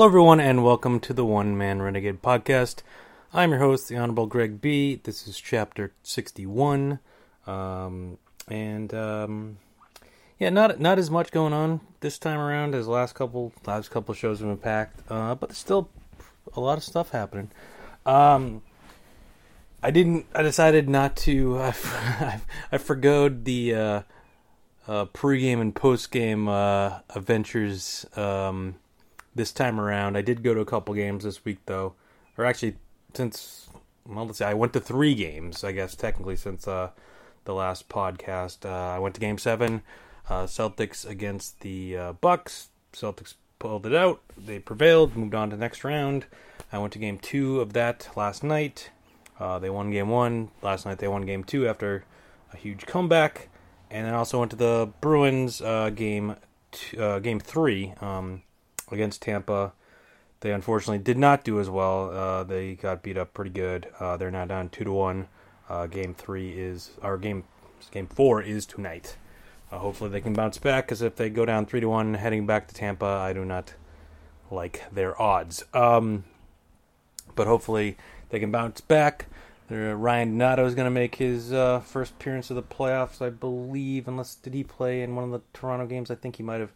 Hello, everyone, and welcome to the One Man Renegade podcast. I'm your host, the Honorable Greg B. This is chapter 61. Um, and, um, yeah, not not as much going on this time around as last couple last couple shows have been packed, uh, but there's still a lot of stuff happening. Um, I didn't. I decided not to. I, I, I forgoed the uh, uh, pregame and postgame uh, adventures um, this time around. I did go to a couple games this week, though, or actually, since well, let's see, I went to three games. I guess technically since uh, the last podcast, uh, I went to Game Seven, uh, Celtics against the uh, Bucks. Celtics pulled it out. They prevailed, moved on to the next round. I went to Game Two of that last night. Uh, they won Game One last night. They won Game Two after a huge comeback, and then also went to the Bruins uh, game t- Game Three. Um, against Tampa. They unfortunately did not do as well. Uh, they got beat up pretty good. Uh, they're now down two to one. Uh, game three is our game. Game four is tonight. Uh, hopefully they can bounce back. Because if they go down three to one heading back to Tampa, I do not like their odds. Um, but hopefully they can bounce back. Ryan Donato is going to make his uh, first appearance of the playoffs, I believe. Unless did he play in one of the Toronto games? I think he might have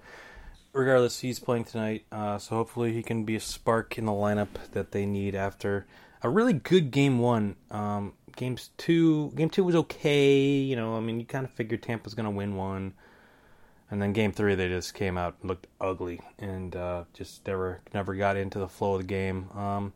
regardless, he's playing tonight, uh, so hopefully he can be a spark in the lineup that they need after a really good game one. Um, games two, game two was okay. You know, I mean, you kind of figured Tampa's going to win one, and then game three they just came out and looked ugly and uh, just never never got into the flow of the game. Um,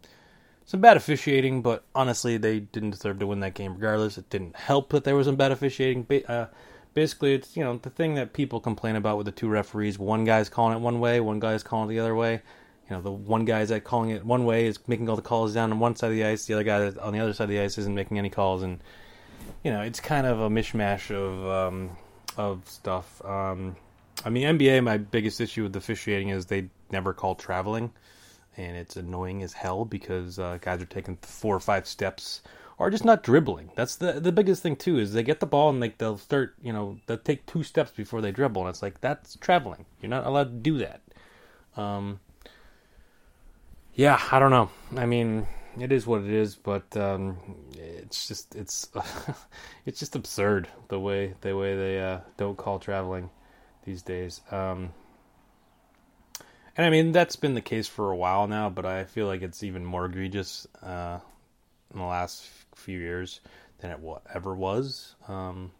some bad officiating, but honestly, they didn't deserve to win that game regardless. It didn't help that there was some bad officiating. Uh, basically it's you know the thing that people complain about with the two referees. One guy's calling it one way, one guy's calling it the other way. You know, the one guy's that calling it one way is making all the calls down on one side of the ice. The other guy on the other side of the ice isn't making any calls, and you know it's kind of a mishmash of um, of stuff. Um, I mean, NBA. My biggest issue with officiating is they never call traveling, and it's annoying as hell because uh, guys are taking four or five steps or just not dribbling. That's the the biggest thing too. Is they get the ball and like they'll start, you know, they'll take two steps before they dribble, and it's like that's traveling. You're not allowed to do that. Um, yeah, I don't know. I mean, it is what it is, but um, it's just it's it's just absurd the way the way they uh, don't call traveling these days. Um, and I mean that's been the case for a while now, but I feel like it's even more egregious uh, in the last few years than it ever was. Um,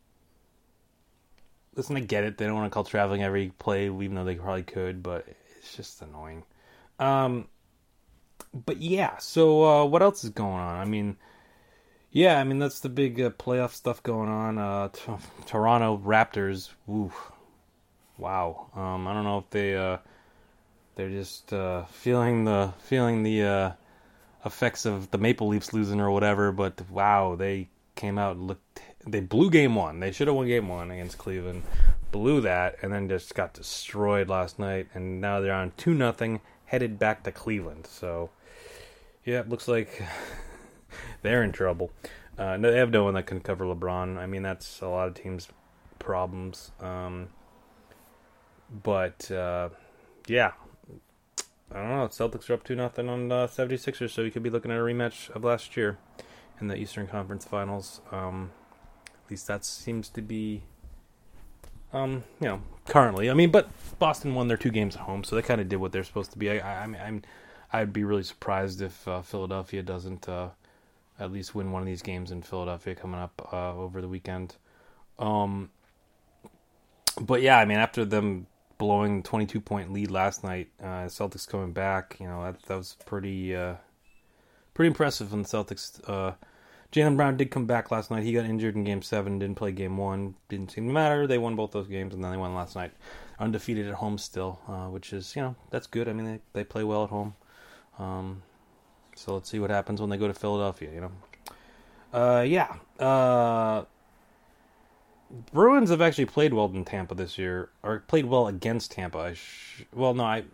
listen, I get it. They don't want to call traveling every play, even though they probably could, but it's just annoying. Um, but yeah, so uh, what else is going on? I mean, yeah, I mean that's the big uh, playoff stuff going on. Uh, t- Toronto Raptors, woo, wow. Um, I don't know if they uh, they're just uh, feeling the feeling the uh, effects of the Maple Leafs losing or whatever, but wow, they came out and looked. They blew game one. They should have won game one against Cleveland. Blew that, and then just got destroyed last night. And now they're on two nothing, headed back to Cleveland. So, yeah, it looks like they're in trouble. Uh, they have no one that can cover LeBron. I mean, that's a lot of teams' problems. Um, but uh, yeah, I don't know. Celtics are up two nothing on uh, 76ers, so you could be looking at a rematch of last year in the Eastern Conference Finals. Um, at least that seems to be, um, you know, currently. I mean, but Boston won their two games at home, so they kind of did what they're supposed to be. I, I, I am I'd be really surprised if uh, Philadelphia doesn't uh, at least win one of these games in Philadelphia coming up uh, over the weekend. Um, but yeah, I mean, after them blowing 22 point lead last night. Uh, Celtics coming back, you know that that was pretty uh, pretty impressive from the Celtics. Uh, Jaylen Brown did come back last night. He got injured in Game Seven, didn't play Game One. Didn't seem to matter. They won both those games, and then they won last night, undefeated at home still, uh, which is you know that's good. I mean they they play well at home. Um, so let's see what happens when they go to Philadelphia. You know. Uh, yeah. Uh, Bruins have actually played well in Tampa this year, or played well against Tampa. Sh- well, no, I,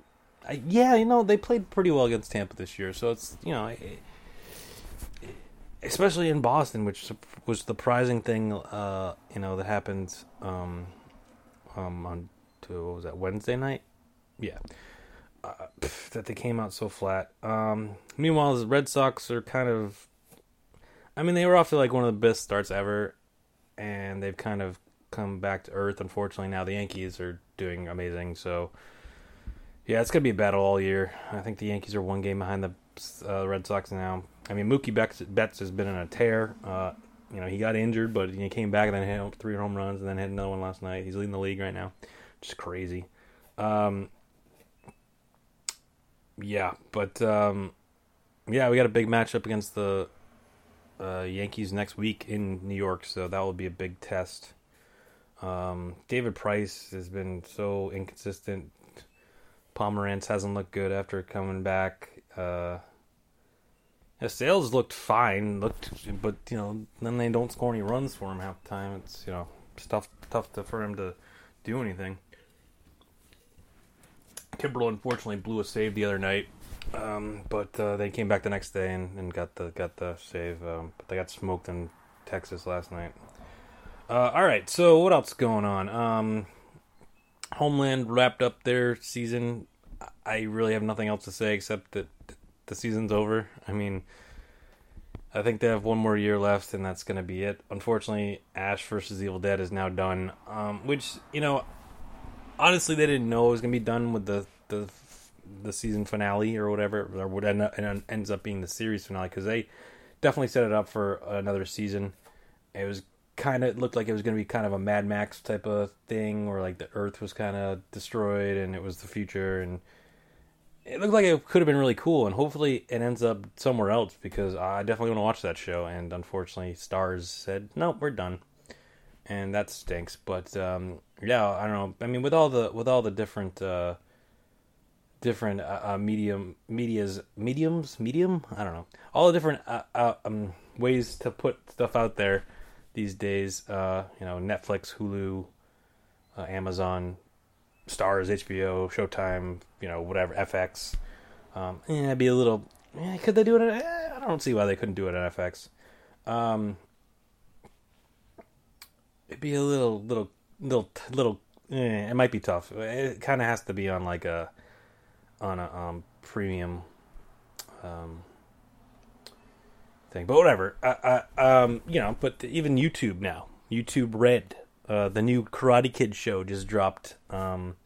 I, yeah, you know, they played pretty well against Tampa this year. So it's you know, especially in Boston, which was the surprising thing, uh, you know, that happened um, um, on to what was that Wednesday night? Yeah, uh, that they came out so flat. Um, meanwhile, the Red Sox are kind of. I mean, they were off to like one of the best starts ever, and they've kind of come back to earth. Unfortunately, now the Yankees are doing amazing. So, yeah, it's gonna be a battle all year. I think the Yankees are one game behind the uh, Red Sox now. I mean, Mookie Betts has been in a tear. Uh, you know, he got injured, but he came back and then hit three home runs, and then hit another one last night. He's leading the league right now, just crazy. Um, yeah, but um, yeah, we got a big matchup against the uh, Yankees next week in New York, so that will be a big test. Um, David Price has been so inconsistent. Pomeranz hasn't looked good after coming back. Uh, Sale's looked fine, looked, but you know, then they don't score any runs for him half the time. It's you know, tough, tough to, for him to do anything. Kimbrel unfortunately blew a save the other night, um, but uh, they came back the next day and, and got the got the save. Um, but they got smoked in Texas last night. Uh, all right, so what else going on? Um, Homeland wrapped up their season. I really have nothing else to say except that the season's over. I mean, I think they have one more year left, and that's going to be it. Unfortunately, Ash versus Evil Dead is now done. Um, which you know, honestly, they didn't know it was going to be done with the the the season finale or whatever, or what end up, ends up being the series finale because they definitely set it up for another season. It was kind of looked like it was going to be kind of a Mad Max type of thing, where like the Earth was kind of destroyed and it was the future, and it looked like it could have been really cool. And hopefully, it ends up somewhere else because I definitely want to watch that show. And unfortunately, Starz said no, we're done, and that stinks. But um, yeah, I don't know. I mean, with all the with all the different. Uh, different uh, uh, medium medias mediums medium I don't know all the different uh, uh, um, ways to put stuff out there these days. Uh, you know, Netflix, Hulu, uh, Amazon, Starz HBO, Showtime, you know, whatever, FX. Um, yeah, it'd be a little. Eh, could they do it? At, eh, I don't see why they couldn't do it at FX. Um, it'd be a little, little, little, little. Eh, it might be tough. It kind of has to be on like a on a um, premium um, thing. But whatever. I, I, um, you know, but even YouTube now, YouTube Red, uh, the new Karate Kid show just dropped. Um,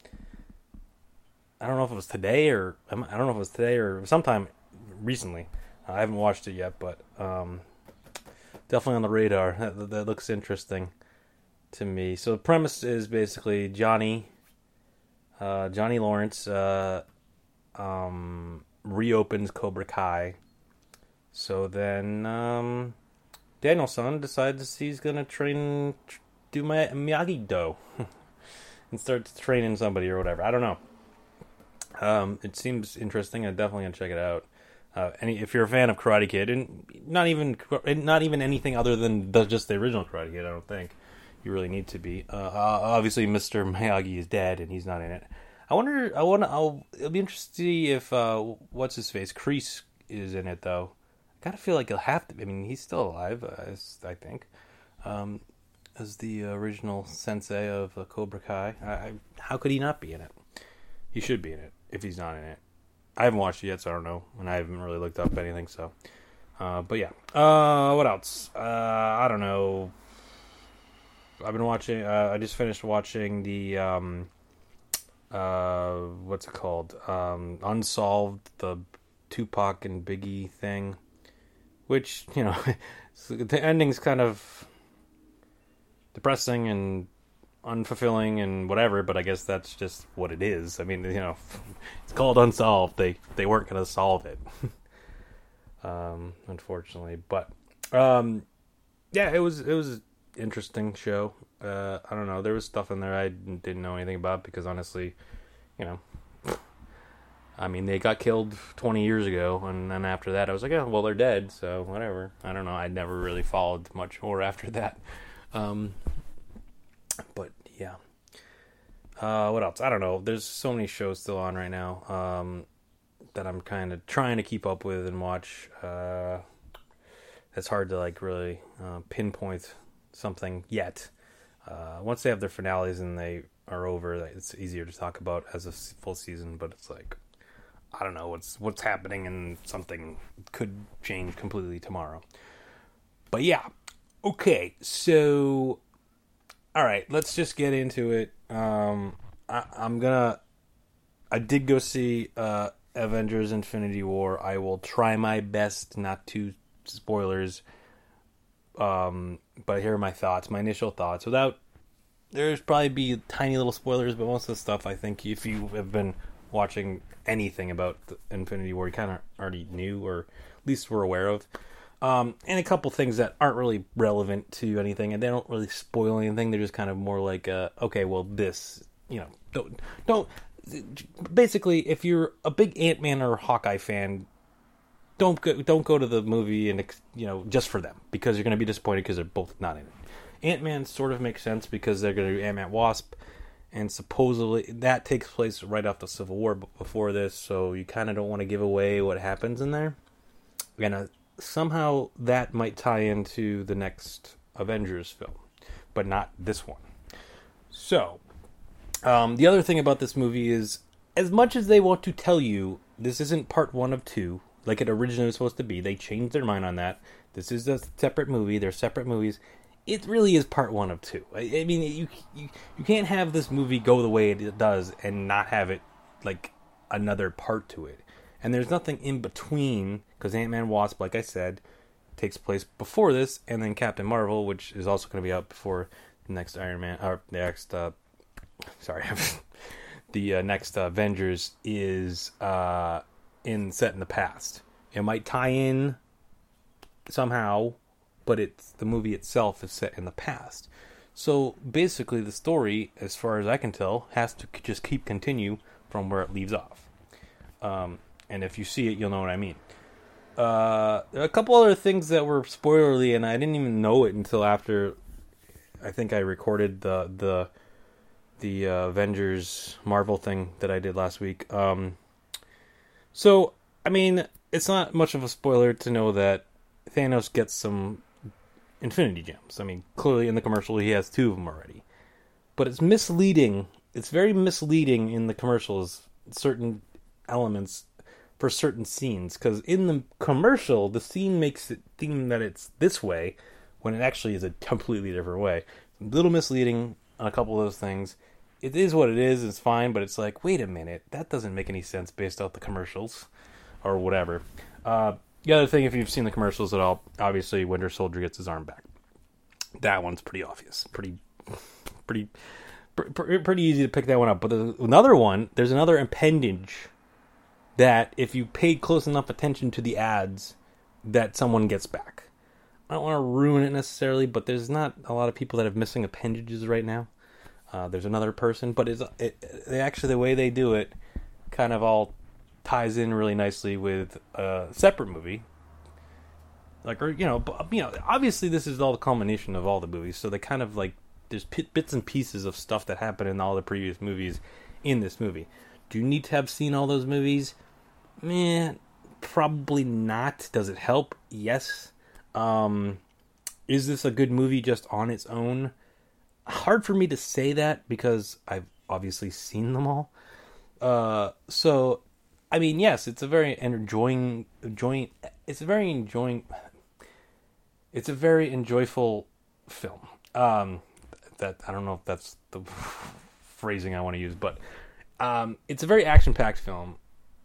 I don't know if it was today or I don't know if it was today or sometime recently. I haven't watched it yet, but um, definitely on the radar. That, that looks interesting to me. So the premise is basically Johnny, uh, Johnny Lawrence, uh, um, reopens Cobra Kai. So then um, Daniel-san decides he's gonna train, do my Miyagi Do, and start training somebody or whatever. I don't know. Um, it seems interesting. I'm definitely gonna check it out. Uh, any if you're a fan of Karate Kid, and not even not even anything other than the, just the original Karate Kid, I don't think you really need to be. Uh, obviously, Mr. Miyagi is dead, and he's not in it. I wonder. I want. I'll. It'll be interesting to see if uh, what's his face, Kreese, is in it though. I gotta feel like he'll have to. I mean, he's still alive. Uh, I think. Um, as the original sensei of uh, Cobra Kai, I, I, how could he not be in it? He should be in it if he's not in it. I haven't watched it yet, so I don't know, and I haven't really looked up anything. So, uh, but yeah. Uh, what else? Uh, I don't know. I've been watching. Uh, I just finished watching the um, uh, what's it called? Um, Unsolved, the Tupac and Biggie thing, which you know, the ending's kind of depressing and unfulfilling and whatever. But I guess that's just what it is. I mean, you know, it's called Unsolved. They they weren't to solve it, um, unfortunately. But um, yeah, it was it was interesting show. Uh, I don't know. There was stuff in there I didn't know anything about because honestly, you know, I mean, they got killed 20 years ago, and then after that, I was like, oh, well, they're dead, so whatever. I don't know. I never really followed much more after that. Um, but yeah. Uh, what else? I don't know. There's so many shows still on right now um, that I'm kind of trying to keep up with and watch. Uh, it's hard to like really uh, pinpoint something yet. Uh, once they have their finales and they are over, it's easier to talk about as a full season. But it's like I don't know what's what's happening and something could change completely tomorrow. But yeah, okay. So, all right, let's just get into it. Um, I, I'm gonna. I did go see uh, Avengers: Infinity War. I will try my best not to spoilers. Um, but here are my thoughts, my initial thoughts, without there's probably be tiny little spoilers, but most of the stuff I think if you have been watching anything about Infinity War, you kind of already knew or at least were aware of. Um, and a couple things that aren't really relevant to anything, and they don't really spoil anything. They're just kind of more like, uh, okay, well, this, you know, don't don't. Basically, if you're a big Ant Man or Hawkeye fan, don't go don't go to the movie and you know just for them because you're going to be disappointed because they're both not in it. Ant Man sort of makes sense because they're going to do Ant Man Wasp, and supposedly that takes place right the Civil War before this, so you kind of don't want to give away what happens in there. And uh, somehow that might tie into the next Avengers film, but not this one. So, um, the other thing about this movie is, as much as they want to tell you this isn't part one of two, like it originally was supposed to be, they changed their mind on that. This is a separate movie. They're separate movies it really is part one of two. I, I mean, you, you you can't have this movie go the way it does and not have it like another part to it. And there's nothing in between because Ant Man Wasp, like I said, takes place before this, and then Captain Marvel, which is also going to be out before the next Iron Man or the next. Uh, sorry, the uh, next uh, Avengers is uh, in set in the past. It might tie in somehow but it's the movie itself is set in the past. So basically, the story, as far as I can tell, has to just keep continue from where it leaves off. Um, and if you see it, you'll know what I mean. Uh, a couple other things that were spoilerly, and I didn't even know it until after. I think I recorded the the the uh, Avengers Marvel thing that I did last week. Um, so I mean, it's not much of a spoiler to know that Thanos gets some Infinity Gems. I mean, clearly in the commercial he has two of them already. But it's misleading. It's very misleading in the commercials, certain elements for certain scenes. Because in the commercial, the scene makes it seem that it's this way when it actually is a completely different way. A little misleading on a couple of those things. It is what it is, it's fine, but it's like, wait a minute, that doesn't make any sense based off the commercials or whatever. Uh, the other thing, if you've seen the commercials at all, obviously Winter Soldier gets his arm back. That one's pretty obvious, pretty, pretty, pr- pretty easy to pick that one up. But another one, there's another appendage that if you paid close enough attention to the ads, that someone gets back. I don't want to ruin it necessarily, but there's not a lot of people that have missing appendages right now. Uh, there's another person, but it's it, it, actually the way they do it kind of all ties in really nicely with a separate movie. Like, or you know, you know, obviously this is all the culmination of all the movies, so they kind of like there's bits and pieces of stuff that happened in all the previous movies in this movie. Do you need to have seen all those movies? Man, probably not. Does it help? Yes. Um, is this a good movie just on its own? Hard for me to say that because I've obviously seen them all. Uh, so I mean, yes, it's a very enjoying, enjoying. It's a very enjoying. It's a very enjoyful film. Um, that I don't know if that's the phrasing I want to use, but um, it's a very action-packed film.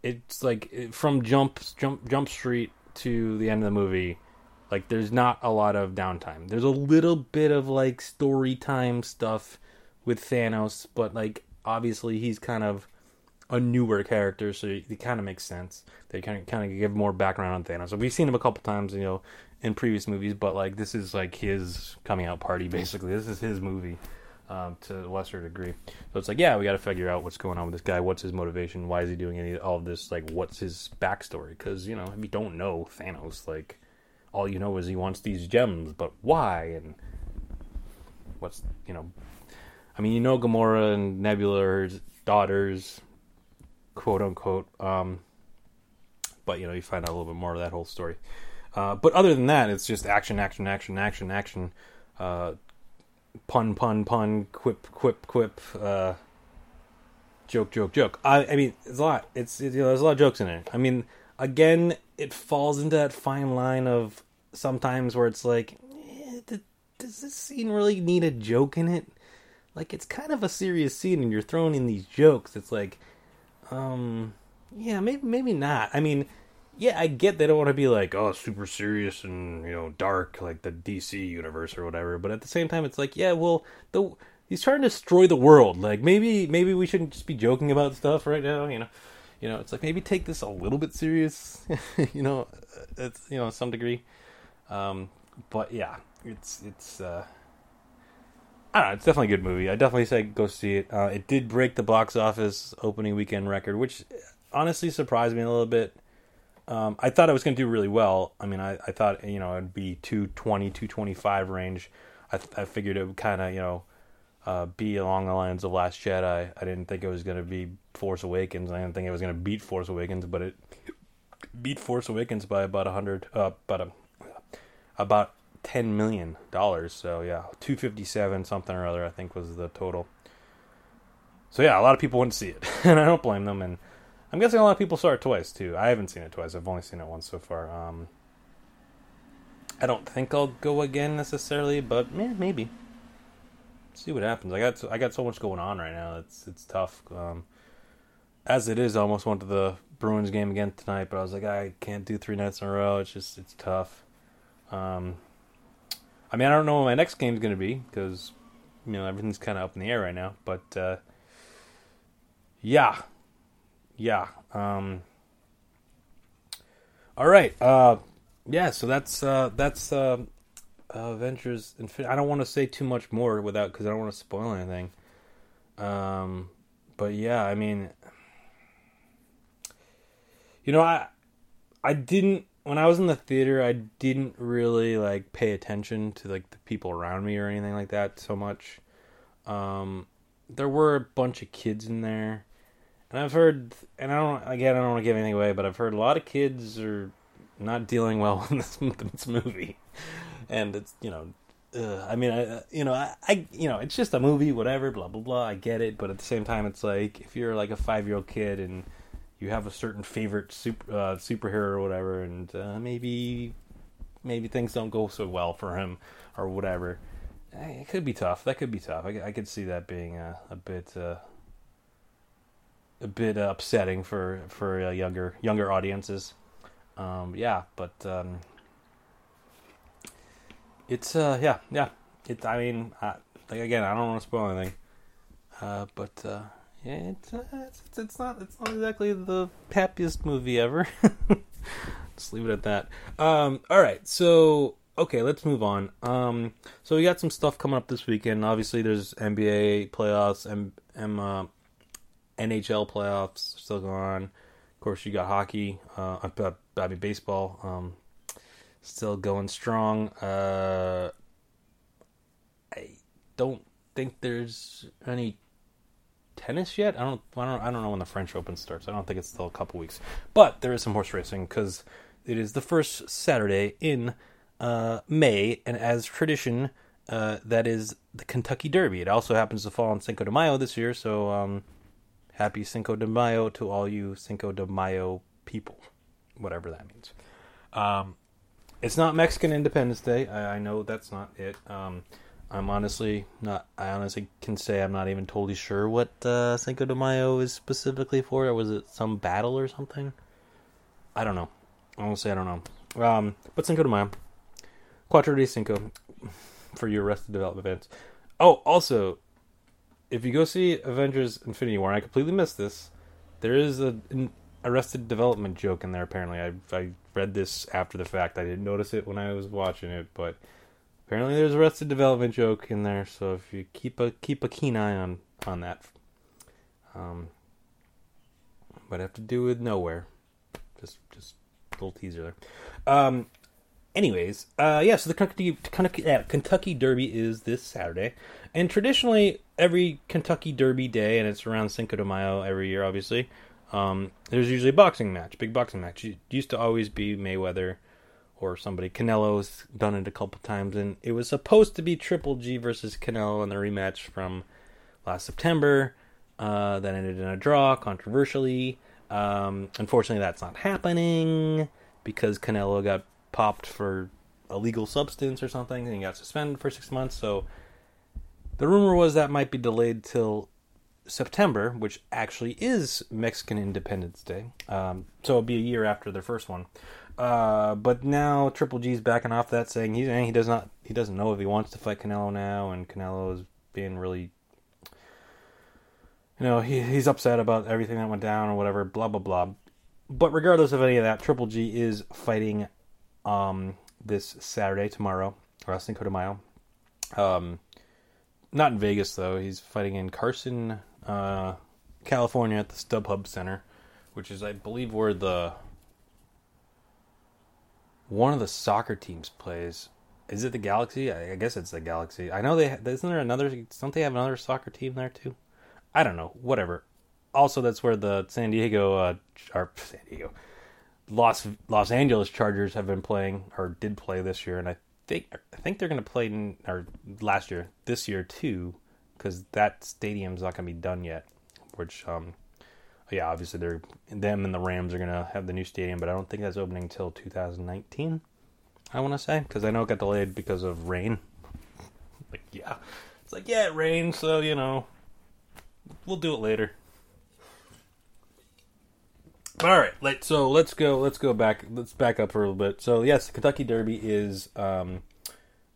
It's like from jump, jump, jump street to the end of the movie. Like, there's not a lot of downtime. There's a little bit of like story time stuff with Thanos, but like obviously he's kind of a newer character, so it kind of makes sense. They kind of kind of give more background on Thanos. So we've seen him a couple times, you know, in previous movies, but like this is like his coming out party, basically. This is his movie um, to a lesser degree. So it's like, yeah, we got to figure out what's going on with this guy. What's his motivation? Why is he doing any all of this? Like, what's his backstory? Because you know, if you don't know Thanos, like, all you know is he wants these gems, but why? And what's you know, I mean, you know, Gamora and Nebula are daughters quote unquote. Um, but you know, you find out a little bit more of that whole story. Uh, but other than that, it's just action, action, action, action, action. Uh, pun, pun, pun, quip, quip, quip. Uh, joke, joke, joke. I, I mean, it's a lot. It's it, you know, there's a lot of jokes in it. I mean, again, it falls into that fine line of sometimes where it's like, eh, does this scene really need a joke in it? Like, it's kind of a serious scene, and you're throwing in these jokes. It's like, um, yeah, maybe maybe not. I mean, yeah, I get they don't want to be like, oh, super serious and you know dark like the DC universe or whatever. But at the same time, it's like, yeah, well, the he's trying to destroy the world. Like maybe maybe we shouldn't just be joking about stuff right now. You know, you know, it's like maybe take this a little bit serious. you know, it's you know some degree. Um, but yeah, it's it's. uh I don't know, it's definitely a good movie. I definitely say go see it. Uh, it did break the box office opening weekend record, which honestly surprised me a little bit. Um, I thought it was going to do really well. I mean, I, I thought, you know, it'd be 220, 225 range. I, I figured it would kind of, you know, uh, be along the lines of Last Jedi. I didn't think it was going to be Force Awakens. I didn't think it was going to beat Force Awakens, but it beat Force Awakens by about a hundred, uh, about a, about ten million dollars. So yeah, two fifty seven something or other. I think was the total. So yeah, a lot of people wouldn't see it, and I don't blame them. And I'm guessing a lot of people saw it twice too. I haven't seen it twice. I've only seen it once so far. Um, I don't think I'll go again necessarily, but yeah, maybe. See what happens. I got so, I got so much going on right now. It's it's tough. Um, as it is, I almost went to the Bruins game again tonight, but I was like, I can't do three nights in a row. It's just it's tough. Um, I mean, I don't know what my next game's going to be because you know everything's kind of up in the air right now. But uh, yeah, yeah. Um, all right. Uh, yeah. So that's uh, that's uh, Avengers Infinity. I don't want to say too much more without because I don't want to spoil anything. Um, but yeah, I mean, you know, I I didn't when I was in the theater, I didn't really like pay attention to like the people around me or anything like that so much. Um, there were a bunch of kids in there, and I've heard, and I don't again, I don't want to give anything away, but I've heard a lot of kids are not dealing well in this, this movie, and it's you know. Uh, I mean, I, you know, I, I, you know, it's just a movie, whatever, blah blah blah. I get it, but at the same time, it's like if you're like a five year old kid and you have a certain favorite super uh, superhero or whatever, and uh, maybe maybe things don't go so well for him or whatever. Eh, it could be tough. That could be tough. I, I could see that being a, a bit uh, a bit upsetting for for uh, younger younger audiences. Um, yeah, but um, it's uh, yeah yeah. It I mean I, like again I don't want to spoil anything, uh, but uh, it's, uh, it's, it's not it's not exactly the happiest movie ever. Just leave it at that. Um, all right, so okay, let's move on. Um, so we got some stuff coming up this weekend. Obviously, there's NBA playoffs, and M, uh, NHL playoffs still going on. Of course, you got hockey. Uh, I mean baseball. Um, still going strong. Uh, I don't think there's any tennis yet. I don't, I don't, I don't know when the French Open starts. I don't think it's still a couple weeks. But there is some horse racing because it is the first Saturday in uh, May, and as tradition, uh, that is the Kentucky Derby. It also happens to fall on Cinco de Mayo this year, so um, happy Cinco de Mayo to all you Cinco de Mayo people, whatever that means. Um, it's not Mexican Independence Day. I, I know that's not it. Um, I'm honestly not. I honestly can say I'm not even totally sure what uh, Cinco de Mayo is specifically for. Or was it some battle or something? I don't know. Honestly, I don't know. Um, but Cinco de Mayo, Cuatro de Cinco, for your Arrested Development fans. Oh, also, if you go see Avengers: Infinity War, and I completely missed this. There is a an Arrested Development joke in there. Apparently, I I read this after the fact. I didn't notice it when I was watching it, but Apparently, there's a Arrested Development joke in there, so if you keep a keep a keen eye on on that. Um, but have to do with nowhere. Just just a little teaser there. Um, anyways, uh, yeah. So the Kentucky Kentucky, uh, Kentucky Derby is this Saturday, and traditionally every Kentucky Derby day, and it's around Cinco de Mayo every year. Obviously, um, there's usually a boxing match, big boxing match. It used to always be Mayweather or somebody. Canelo's done it a couple times, and it was supposed to be Triple G versus Canelo in the rematch from last September. Uh, that ended in a draw, controversially. Um, unfortunately, that's not happening because Canelo got popped for illegal substance or something and he got suspended for six months. So the rumor was that might be delayed till September, which actually is Mexican Independence Day. Um, so it'll be a year after their first one. Uh, but now Triple G's backing off that, saying he he does not he doesn't know if he wants to fight Canelo now, and Canelo is being really, you know, he he's upset about everything that went down or whatever, blah blah blah. But regardless of any of that, Triple G is fighting um, this Saturday tomorrow, or Cinco de Mayo. Um, not in Vegas though. He's fighting in Carson, uh, California, at the StubHub Center, which is, I believe, where the one of the soccer teams plays. Is it the Galaxy? I guess it's the Galaxy. I know they isn't there another. Don't they have another soccer team there too? I don't know. Whatever. Also, that's where the San Diego, uh, or San Diego, Los Los Angeles Chargers have been playing or did play this year, and I think I think they're going to play in, or last year, this year too, because that stadium's not going to be done yet. Which, um, yeah, obviously they're them and the Rams are to have the new stadium, but I don't think that's opening until 2019. I want to say because I know it got delayed because of rain. like, yeah, it's like yeah, it rained, so you know, we'll do it later. All right, let so let's go. Let's go back. Let's back up for a little bit. So yes, Kentucky Derby is um,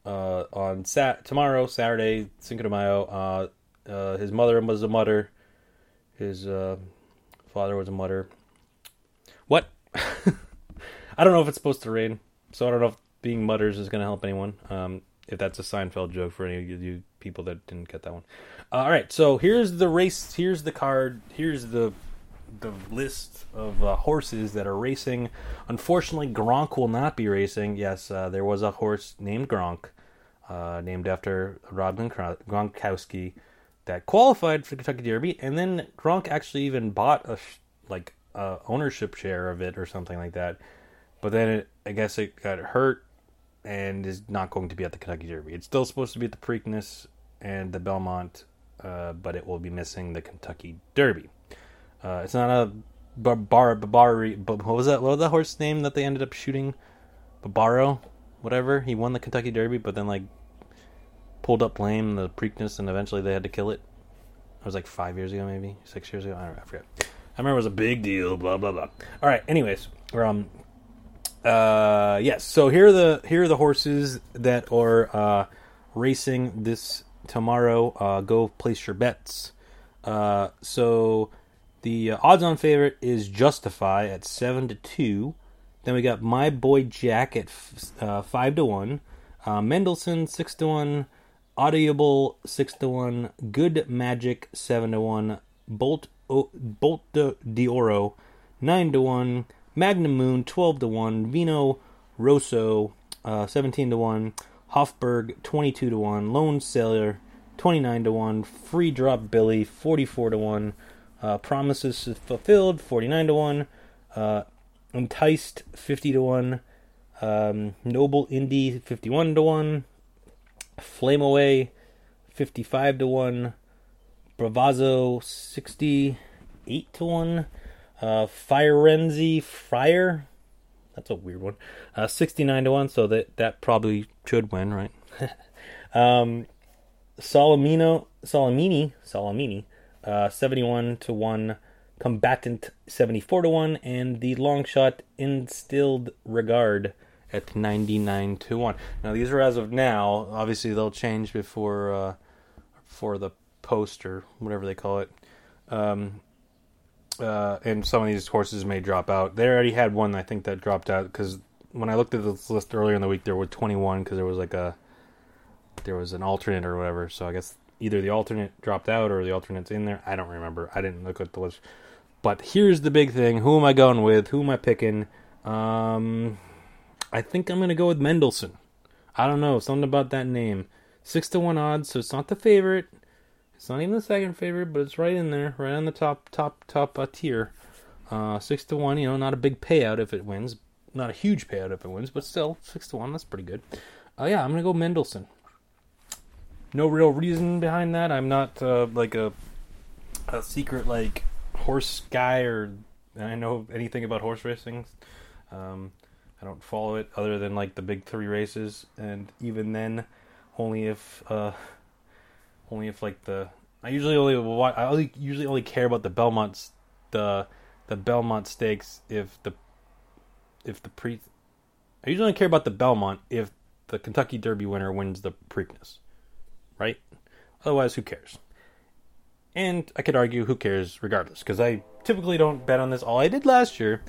uh, on sat tomorrow, Saturday, Cinco de Mayo. Uh, uh, his mother was a mutter. His uh, father was a mutter. What? I don't know if it's supposed to rain, so I don't know if being mutters is going to help anyone. Um, if that's a Seinfeld joke for any of you people that didn't get that one. Uh, all right, so here's the race. Here's the card. Here's the the list of uh, horses that are racing. Unfortunately, Gronk will not be racing. Yes, uh, there was a horse named Gronk, uh, named after Rob Gronkowski, that qualified for the Kentucky Derby, and then Gronk actually even bought a like ownership share of it or something like that. But then it, I guess it got hurt and is not going to be at the Kentucky Derby. It's still supposed to be at the Preakness and the Belmont, uh, but it will be missing the Kentucky Derby. Uh, it's not a bar, bar, what was that? What was that horse name that they ended up shooting? Barbaro, whatever. He won the Kentucky Derby, but then like pulled up lame the Preakness, and eventually they had to kill it. It was like five years ago, maybe six years ago. I don't know. I forget. I remember it was a big deal. Blah blah blah. All right. Anyways, um, uh, yes. So here are the here are the horses that are uh, racing this tomorrow. Uh, go place your bets. Uh, so the uh, odds-on favorite is Justify at seven to two. Then we got My Boy Jack at f- uh, five to one. Uh, Mendelssohn six to one. Audible six to one. Good Magic seven to one. Bolt o- Bolt de, de Oro nine to one. Magnum Moon twelve to one. Vino Rosso uh, seventeen to one. Hofburg twenty two to one. Lone Sailor twenty nine to one. Free Drop Billy forty four to one. Uh, Promises Fulfilled, 49 to 1. Uh, Enticed, 50 to 1. Um, Noble Indie, 51 to 1. Flame Away, 55 to 1. Bravazzo, 68 to 1. Uh, Firenze Friar, that's a weird one. Uh, 69 to 1, so that, that probably should win, right? um, Salamino, Salamini, Salamini, uh, 71 to 1, Combatant 74 to 1, and the long shot Instilled Regard at 99 to 1. Now, these are as of now. Obviously, they'll change before uh, the post or whatever they call it. Um, uh, and some of these horses may drop out. They already had one, I think, that dropped out because when I looked at this list earlier in the week, there were 21 because there was like a there was an alternate or whatever. So I guess either the alternate dropped out or the alternate's in there. I don't remember. I didn't look at the list. But here's the big thing: who am I going with? Who am I picking? Um, I think I'm gonna go with Mendelssohn. I don't know something about that name. Six to one odds, so it's not the favorite. It's not even the second favorite, but it's right in there, right on the top, top, top uh, tier. Uh, six to one, you know, not a big payout if it wins, not a huge payout if it wins, but still six to one. That's pretty good. Uh, yeah, I'm gonna go Mendelssohn no real reason behind that. I'm not uh, like a a secret like horse guy or I know anything about horse racing. Um, I don't follow it other than like the big three races, and even then, only if uh, only if like the I usually only I only usually only care about the Belmont the the Belmont Stakes if the if the pre I usually only care about the Belmont if the Kentucky Derby winner wins the Preakness, right? Otherwise, who cares? And I could argue who cares regardless because I typically don't bet on this. All I did last year,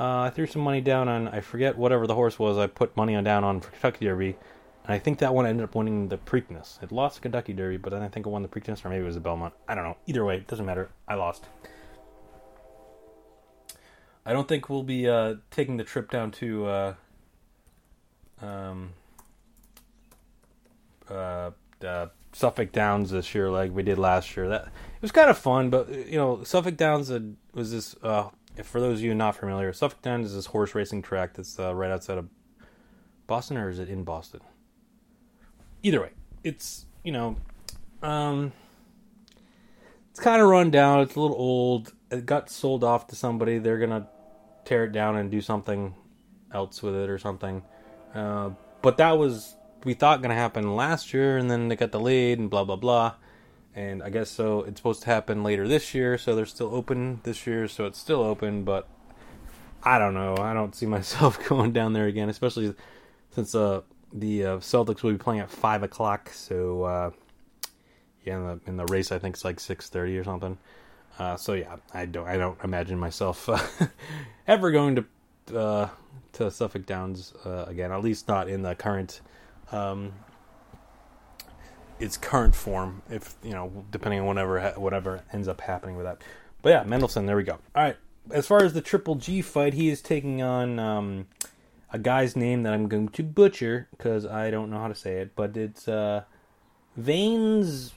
uh, I threw some money down on I forget whatever the horse was. I put money on down on Kentucky Derby, and I think that one ended up winning the Preakness. It lost Kentucky Derby, but then I think it won the Preakness, or maybe it was the Belmont. I don't know. Either way, it doesn't matter. I lost. I don't think we'll be uh, taking the trip down to uh, um, uh, Suffolk Downs this year like we did last year. That it was kind of fun, but you know Suffolk Downs was this. For those of you not familiar, Suffolk Downs is this horse racing track that's uh, right outside of Boston, or is it in Boston? Either way, it's you know, um, it's kind of run down. It's a little old. It got sold off to somebody. They're gonna tear it down and do something else with it or something. Uh, but that was we thought to happen last year, and then they got delayed and blah blah blah. And I guess so. It's supposed to happen later this year, so they're still open this year, so it's still open. But I don't know. I don't see myself going down there again, especially since uh, the uh, Celtics will be playing at five o'clock. So uh, yeah, in the, in the race, I think it's like six thirty or something. Uh, so yeah, I don't I don't imagine myself ever going to uh, to Suffolk Downs uh, again. At least not in the current um, its current form. If you know, depending on whatever whatever ends up happening with that. But yeah, Mendelssohn. There we go. All right. As far as the Triple G fight, he is taking on um, a guy's name that I'm going to butcher because I don't know how to say it, but it's uh, Vanes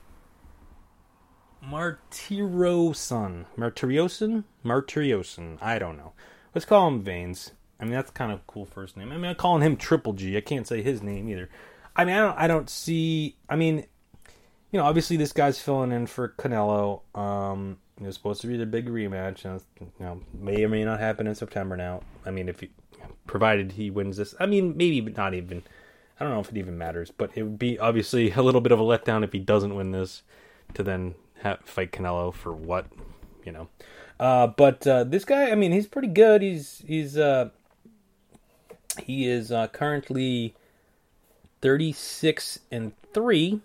Martirosson. Martirosson? Martirosson. I don't know. Let's call him Veins. I mean, that's kind of cool first name. I mean, I'm calling him Triple G. I can't say his name either. I mean, I don't, I don't see. I mean, you know, obviously this guy's filling in for Canelo. Um, it was supposed to be the big rematch. You know, may or may not happen in September now. I mean, if provided he wins this, I mean, maybe not even. I don't know if it even matters, but it would be obviously a little bit of a letdown if he doesn't win this to then have, fight Canelo for what, you know. Uh, but uh, this guy, I mean, he's pretty good. He's he's uh, he is uh, currently thirty six and three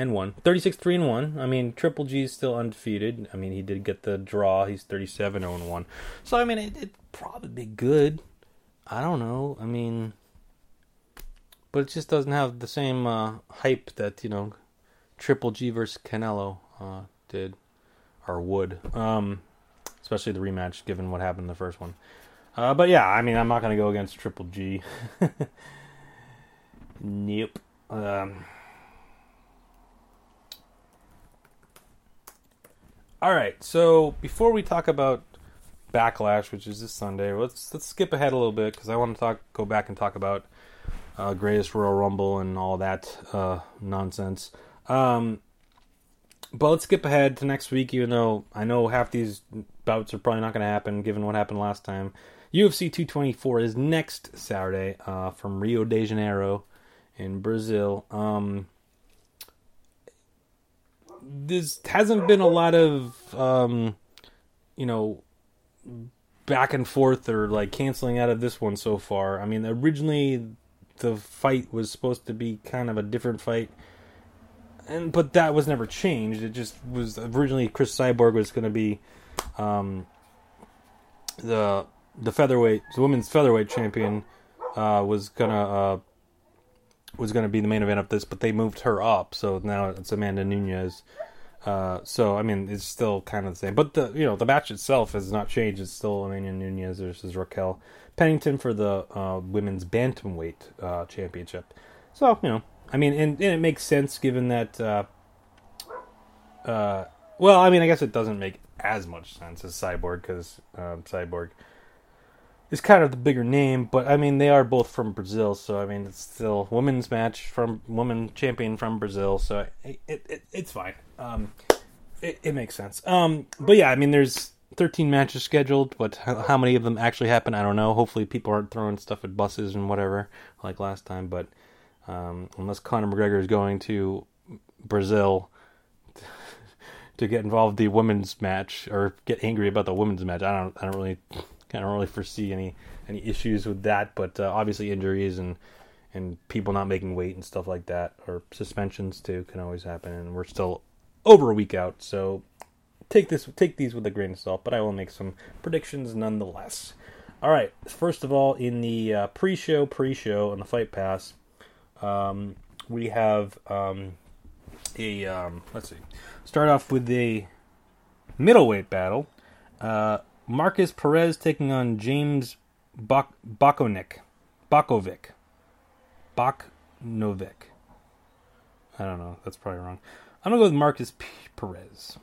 and one. 36 3 and 1. I mean, Triple G is still undefeated. I mean, he did get the draw. He's 37 0 and 1. So, I mean, it, it'd probably be good. I don't know. I mean, but it just doesn't have the same uh, hype that, you know, Triple G versus Canelo uh, did or would, um, especially the rematch given what happened in the first one. Uh, but yeah, I mean, I'm not going to go against Triple G. nope. Um, all right, so before we talk about Backlash, which is this Sunday, let's let's skip ahead a little bit because I want to talk, go back and talk about uh, Greatest Royal Rumble and all that uh, nonsense. Um, but let's skip ahead to next week, even though I know half these bouts are probably not going to happen given what happened last time. UFC 224 is next Saturday uh, from Rio de Janeiro in Brazil. Um, this hasn't been a lot of, um, you know, back and forth or like canceling out of this one so far. I mean, originally the fight was supposed to be kind of a different fight and but that was never changed. It just was originally Chris Cyborg was going to be um, the the featherweight, the women's featherweight champion uh, was gonna uh, was gonna be the main event of this, but they moved her up, so now it's Amanda Nunes. Uh, so I mean, it's still kind of the same, but the you know the match itself has not changed. It's still Amanda Nunes versus Raquel Pennington for the uh, women's bantamweight uh, championship. So you know, I mean, and, and it makes sense given that. Uh, uh, well, I mean, I guess it doesn't make as much sense as Cyborg because um, Cyborg is kind of the bigger name, but I mean, they are both from Brazil, so I mean, it's still women's match from woman champion from Brazil, so it, it, it it's fine. Um, it, it makes sense. Um, but yeah, I mean, there's 13 matches scheduled, but how, many of them actually happen, I don't know. Hopefully, people aren't throwing stuff at buses and whatever like last time. But um, unless Conor McGregor is going to Brazil to get involved in the women's match or get angry about the women's match, I don't. I don't really. I don't really foresee any any issues with that. But uh, obviously, injuries and and people not making weight and stuff like that, or suspensions too, can always happen. And we're still over a week out, so take this take these with a grain of salt. But I will make some predictions nonetheless. All right, first of all, in the uh, pre-show, pre-show on the Fight Pass, um, we have um, a um, let's see, start off with a middleweight battle. Uh, Marcus Perez taking on James Bak- Bakovic. Bakovic. Boknovic. I don't know. That's probably wrong. I'm gonna go with Marcus P- Perez.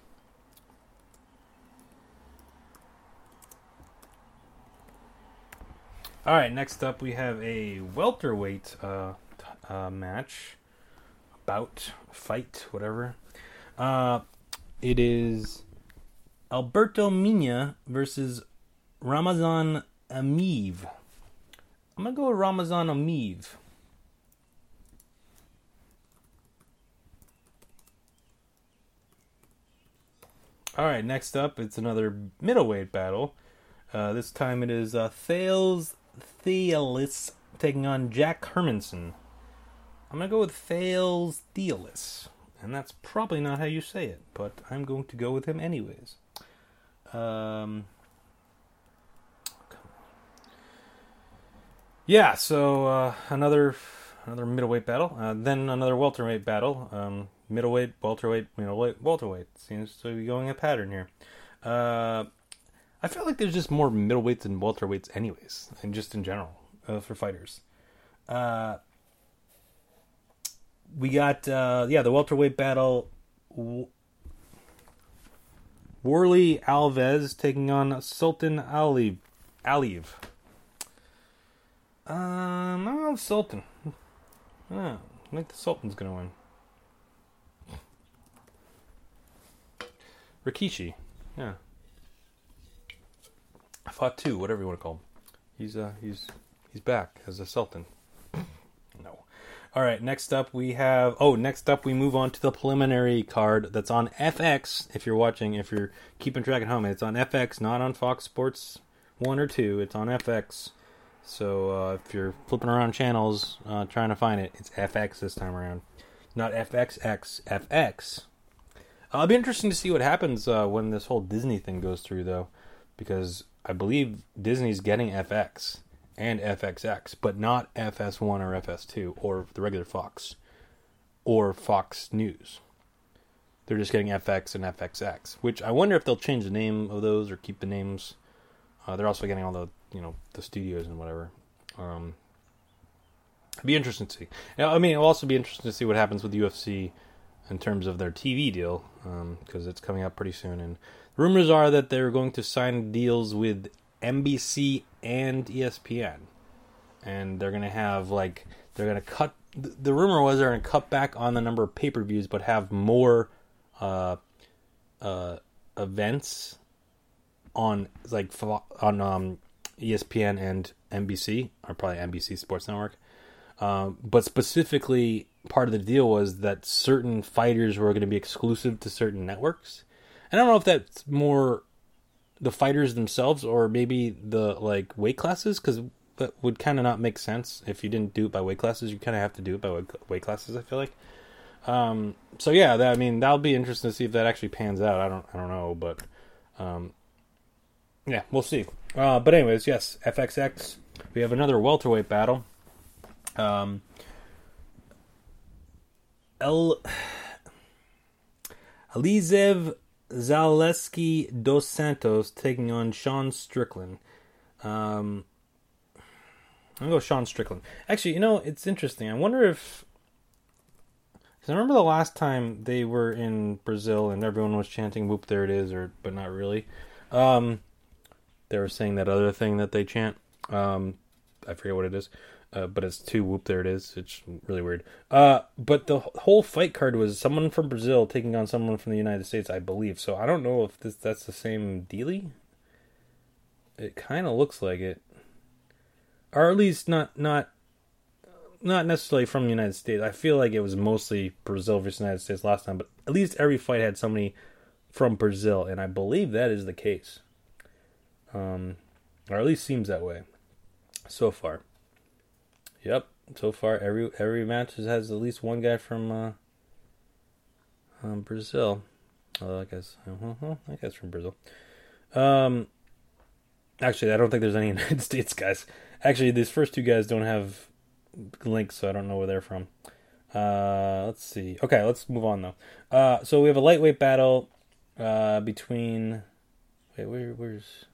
All right. Next up, we have a welterweight uh, uh, match, bout, fight, whatever. Uh, it is Alberto Mina versus Ramazan Amiv. I'm gonna go with Ramazan Amiv. All right, next up, it's another middleweight battle. Uh, this time it is uh, Thales Theolis taking on Jack Hermanson. I'm gonna go with Thales Theolis, and that's probably not how you say it, but I'm going to go with him anyways. Um, yeah, so uh, another another middleweight battle, uh, then another welterweight battle. Um, middleweight, welterweight, middleweight, welterweight. Seems to be going a pattern here. Uh, I feel like there's just more middleweights and welterweights, anyways, and just in general uh, for fighters. Uh, we got uh, yeah the welterweight battle. Warlley Alves taking on Sultan Ali Aliyev. Um, oh, Sultan. Oh, I think the Sultan's gonna win. Rikishi, yeah. I two, whatever you want to call him. He's uh he's he's back as a Sultan. All right, next up we have oh, next up we move on to the preliminary card that's on FX. If you're watching, if you're keeping track at home, it's on FX, not on Fox Sports 1 or 2. It's on FX. So uh, if you're flipping around channels uh, trying to find it, it's FX this time around. Not FXX, FX. Uh, it'll be interesting to see what happens uh, when this whole Disney thing goes through, though, because I believe Disney's getting FX and FXX, but not FS1 or FS2 or the regular Fox or Fox News. They're just getting FX and FXX, which I wonder if they'll change the name of those or keep the names. Uh, they're also getting all the you know the studios and whatever. Um, be interesting to see. I mean, it'll also be interesting to see what happens with UFC in terms of their TV deal because um, it's coming up pretty soon. And rumors are that they're going to sign deals with NBC and ESPN, and they're to have like they're to cut. The rumor was they're to cut back on the number of pay per views, but have more uh, uh, events on like on um, ESPN and NBC, or probably NBC Sports Network. Um, but specifically, part of the deal was that certain fighters were going to be exclusive to certain networks. And I don't know if that's more the fighters themselves or maybe the like weight classes because that would kind of not make sense if you didn't do it by weight classes. You kind of have to do it by weight classes. I feel like. Um, so yeah, that, I mean that'll be interesting to see if that actually pans out. I don't I don't know, but um, yeah, we'll see. Uh, but anyways, yes, FXX. We have another welterweight battle. Um, El Alizev Zaleski dos Santos taking on Sean Strickland. Um, I'm gonna go Sean Strickland. Actually, you know, it's interesting. I wonder if because I remember the last time they were in Brazil and everyone was chanting "Whoop, there it is," or but not really. Um, they were saying that other thing that they chant. Um, I forget what it is. Uh, but it's two. Whoop! There it is. It's really weird. Uh, but the whole fight card was someone from Brazil taking on someone from the United States, I believe. So I don't know if this that's the same dealy. It kind of looks like it, or at least not not not necessarily from the United States. I feel like it was mostly Brazil versus United States last time, but at least every fight had somebody from Brazil, and I believe that is the case. Um, or at least seems that way so far. Yep, so far every every match has at least one guy from uh, um, Brazil. Oh, I guess uh-huh, I guess from Brazil. Um, actually, I don't think there's any United States guys. Actually, these first two guys don't have links, so I don't know where they're from. Uh, let's see. Okay, let's move on though. Uh, so we have a lightweight battle uh, between. Wait, where, where's?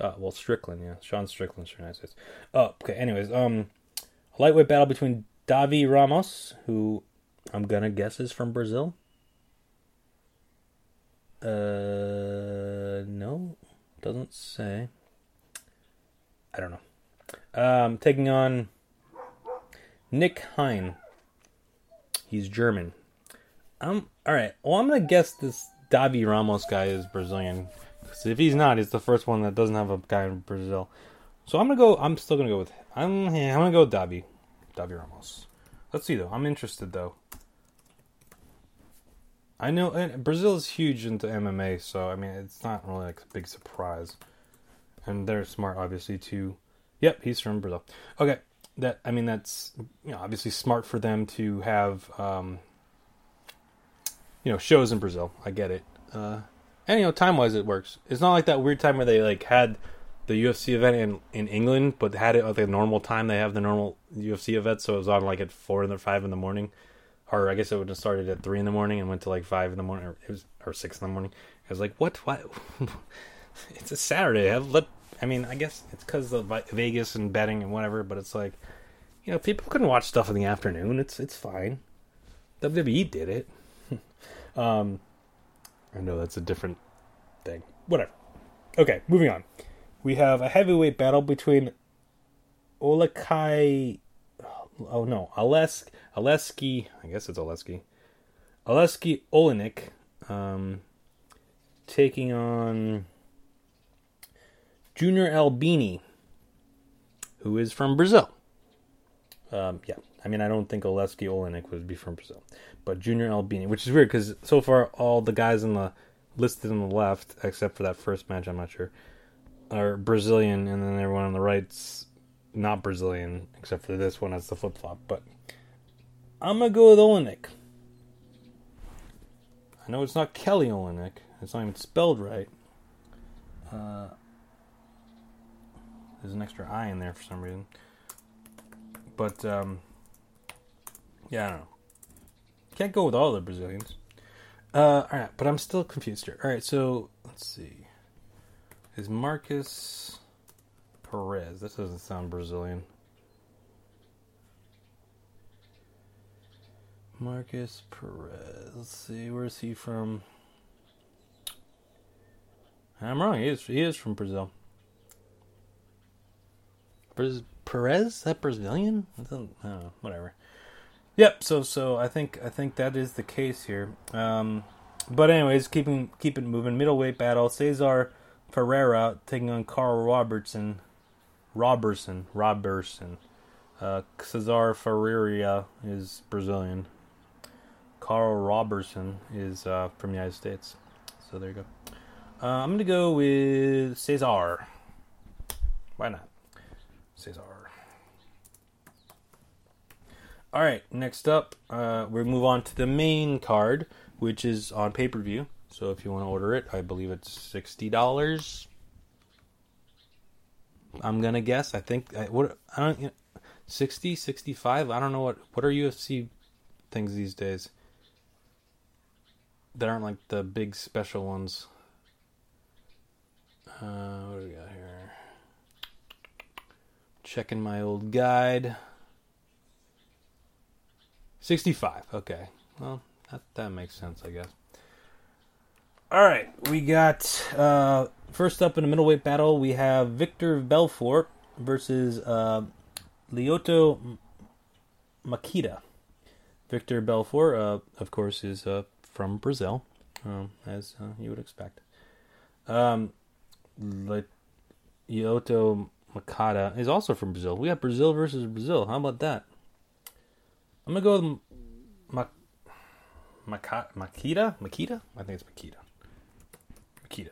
Uh, well, Strickland, yeah, Sean the United States. Oh, okay. Anyways, um, a lightweight battle between Davi Ramos, who I'm gonna guess is from Brazil. Uh, no, doesn't say. I don't know. Um, taking on Nick Hein. He's German. Um, all right. Well, I'm gonna guess this Davi Ramos guy is Brazilian. Because if he's not, he's the first one that doesn't have a guy in Brazil. So I'm gonna go. I'm still gonna go with. I'm. I'm gonna go with Davi. Davi Ramos. Let's see though. I'm interested though. I know Brazil is huge into MMA, so I mean it's not really like a big surprise. And they're smart, obviously. To, yep, he's from Brazil. Okay, that I mean that's you know obviously smart for them to have um, you know shows in Brazil. I get it. Uh, and you know time wise it works. It's not like that weird time where they like had the UFC event in in England, but had it at the normal time. They have the normal UFC event, so it was on like at four or five in the morning, or I guess it would have started at three in the morning and went to like five in the morning, or it was or six in the morning. I was like, what? What? it's a Saturday. Have let. I mean, I guess it's because of Vegas and betting and whatever, but it's like, you know, people can watch stuff in the afternoon. It's it's fine. WWE did it. um, I know that's a different thing. Whatever. Okay, moving on. We have a heavyweight battle between Olakai. Oh no, Alesk Aleski. I guess it's Aleski. Aleski Olenek, um, taking on Junior Albini, who is from Brazil. Um, yeah, I mean, I don't think Oleski Olenek would be from Brazil, but Junior Albini, which is weird because so far all the guys in the listed on the left, except for that first match, I'm not sure, are Brazilian, and then everyone on the right's not Brazilian, except for this one as the flip flop. But I'm gonna go with Olenek. I know it's not Kelly Olenek. It's not even spelled right. Uh, there's an extra I in there for some reason. But um, yeah, I don't know. Can't go with all the Brazilians. Uh, all right, but I'm still confused here. All right, so let's see. Is Marcus Perez? This doesn't sound Brazilian. Marcus Perez. Let's see, where's he from? I'm wrong. He is. He is from Brazil. Perez? Is that Brazilian? I don't know. Whatever. Yep. So so I think I think that is the case here. Um, but anyways, keeping keep it moving. Middleweight battle: Cesar Ferreira taking on Carl Robertson. Robertson. Robertson. Uh, Cesar Ferreira is Brazilian. Carl Robertson is uh, from the United States. So there you go. Uh, I'm to go with Cesar. Why not? Cesar. All right, next up, uh, we move on to the main card, which is on pay per view. So if you want to order it, I believe it's sixty dollars. I'm gonna guess. I think I, what I don't you know, 60, 65? I don't know what what are UFC things these days that aren't like the big special ones. Uh, what do we got here? Checking my old guide. 65. Okay. Well, that that makes sense, I guess. All right, we got uh, first up in the middleweight battle. We have Victor Belfort versus uh, Lyoto Machida. Victor Belfort, uh, of course, is uh, from Brazil, um, as uh, you would expect. Um, Lyoto Makata is also from Brazil. We got Brazil versus Brazil. How about that? I'm gonna go with Ma- Makita. Makita. I think it's Makita. Makita.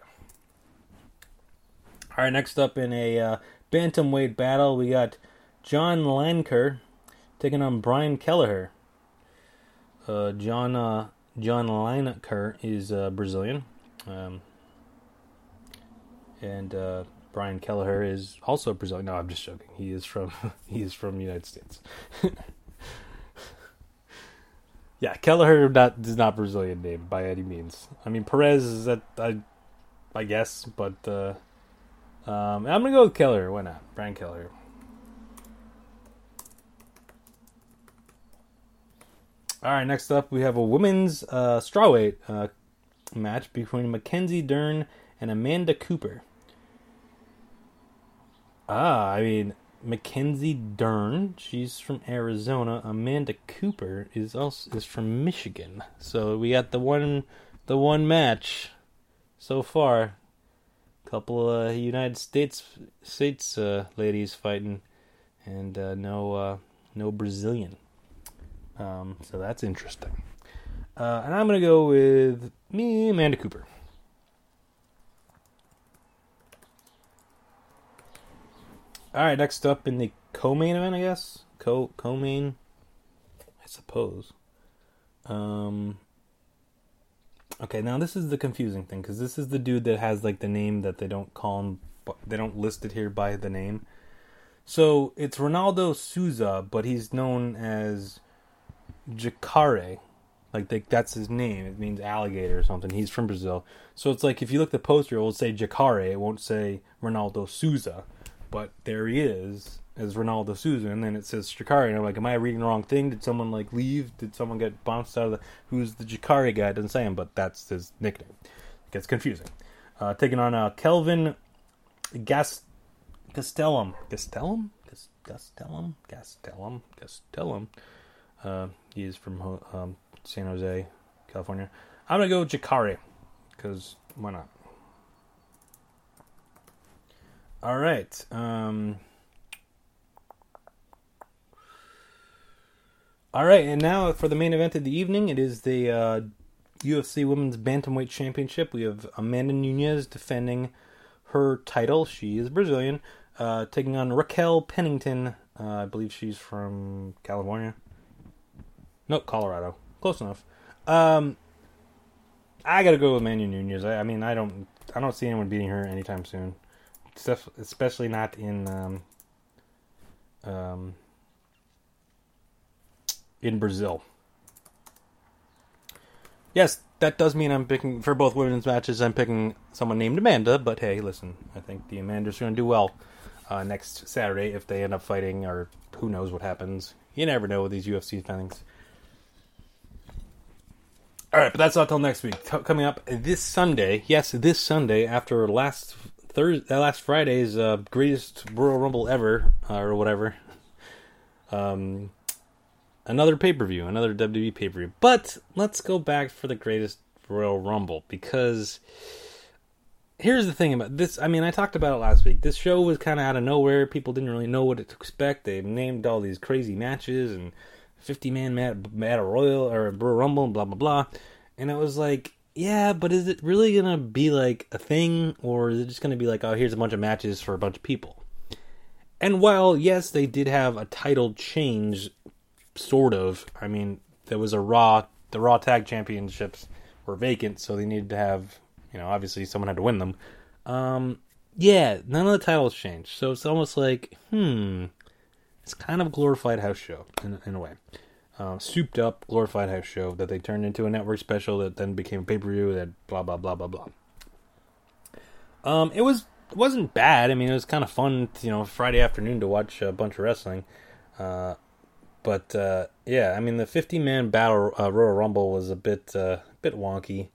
All right. Next up in a uh, bantamweight battle, we got John Lineker taking on Brian Kelleher. Uh, John uh, John Lineker is uh, Brazilian, um, and uh, Brian Kelleher is also Brazilian. No, I'm just joking. He is from he is from the United States. yeah, Kelleher not is not Brazilian name by any means. I mean Perez is that I I guess, but uh, um, I'm gonna go with Kelleher. Why not? Brian Kelleher. All right, next up we have a women's uh, strawweight uh, match between Mackenzie Dern and Amanda Cooper. Ah, I mean Mackenzie Dern, she's from Arizona. Amanda Cooper is also is from Michigan. So we got the one the one match so far. Couple uh, United States States uh, ladies fighting, and uh, no uh, no Brazilian. Um, so that's interesting. Uh, and I'm to go with me, Amanda Cooper. All right, next up in the co-main event, I guess co co-main, I suppose. Um. Okay, now this is the confusing thing because this is the dude that has like the name that they don't call him, they don't list it here by the name. So it's Ronaldo Souza, but he's known as Jacare. Like they, that's his name. It means alligator or something. He's from Brazil. So it's like if you look at the poster, it will say Jacare. It won't say Ronaldo Souza. But there he is as Ronaldo Souza, and then it says Jacare. And I'm like, am I reading the wrong thing? Did someone like leave? Did someone get bounced out of the? Who's the Jacare guy? It doesn't say him, but that's his nickname. It gets confusing. Uh, taking on uh, Kelvin Gas Castellum. Castellum? Castellum? Castellum? Castellum. Uh, he is from um, San Jose, California. I'm gonna go Jacare because why not? All right. Um, all right, and now for the main event of the evening, it is the uh, UFC Women's Bantamweight Championship. We have Amanda Nunes defending her title. She is Brazilian, uh, taking on Raquel Pennington. Uh, I believe she's from California. No, Colorado. Close enough. Um, I gotta go with Amanda Nunes. I, I, mean, I don't, I don't see anyone beating her anytime soon, especially not in, um, um, in Brazil. Yes, that does mean I'm picking for both women's matches. I'm picking someone named Amanda, but hey, listen, I think the Amanda's going to do well uh, next Saturday if they end up fighting, or who knows what happens. You never know with these UFC things. All right, but that's not till next week. T- coming up this Sunday, yes, this Sunday after last Thursday, uh, last Friday's uh, greatest Royal Rumble ever, uh, or whatever. Um, another pay per view, another WWE pay per view. But let's go back for the greatest Royal Rumble because here's the thing about this. I mean, I talked about it last week. This show was kind of out of nowhere. People didn't really know what to expect. They named all these crazy matches and 50 man battle royal or Royal Rumble and blah blah blah. And it was like, yeah, but is it really gonna be like a thing, or is it just gonna be like, oh, here's a bunch of matches for a bunch of people? And while yes, they did have a title change, sort of. I mean, there was a Raw, the Raw Tag Championships were vacant, so they needed to have, you know, obviously someone had to win them. Um, yeah, none of the titles changed, so it's almost like, hmm, it's kind of glorified house show in, in a way. Uh, souped up, glorified house show that they turned into a network special that then became a pay per view that blah blah blah blah blah. Um, it was it wasn't bad. I mean, it was kind of fun, you know, Friday afternoon to watch a bunch of wrestling. Uh, but uh, yeah, I mean, the 50 man battle uh, Royal Rumble was a bit uh, bit wonky.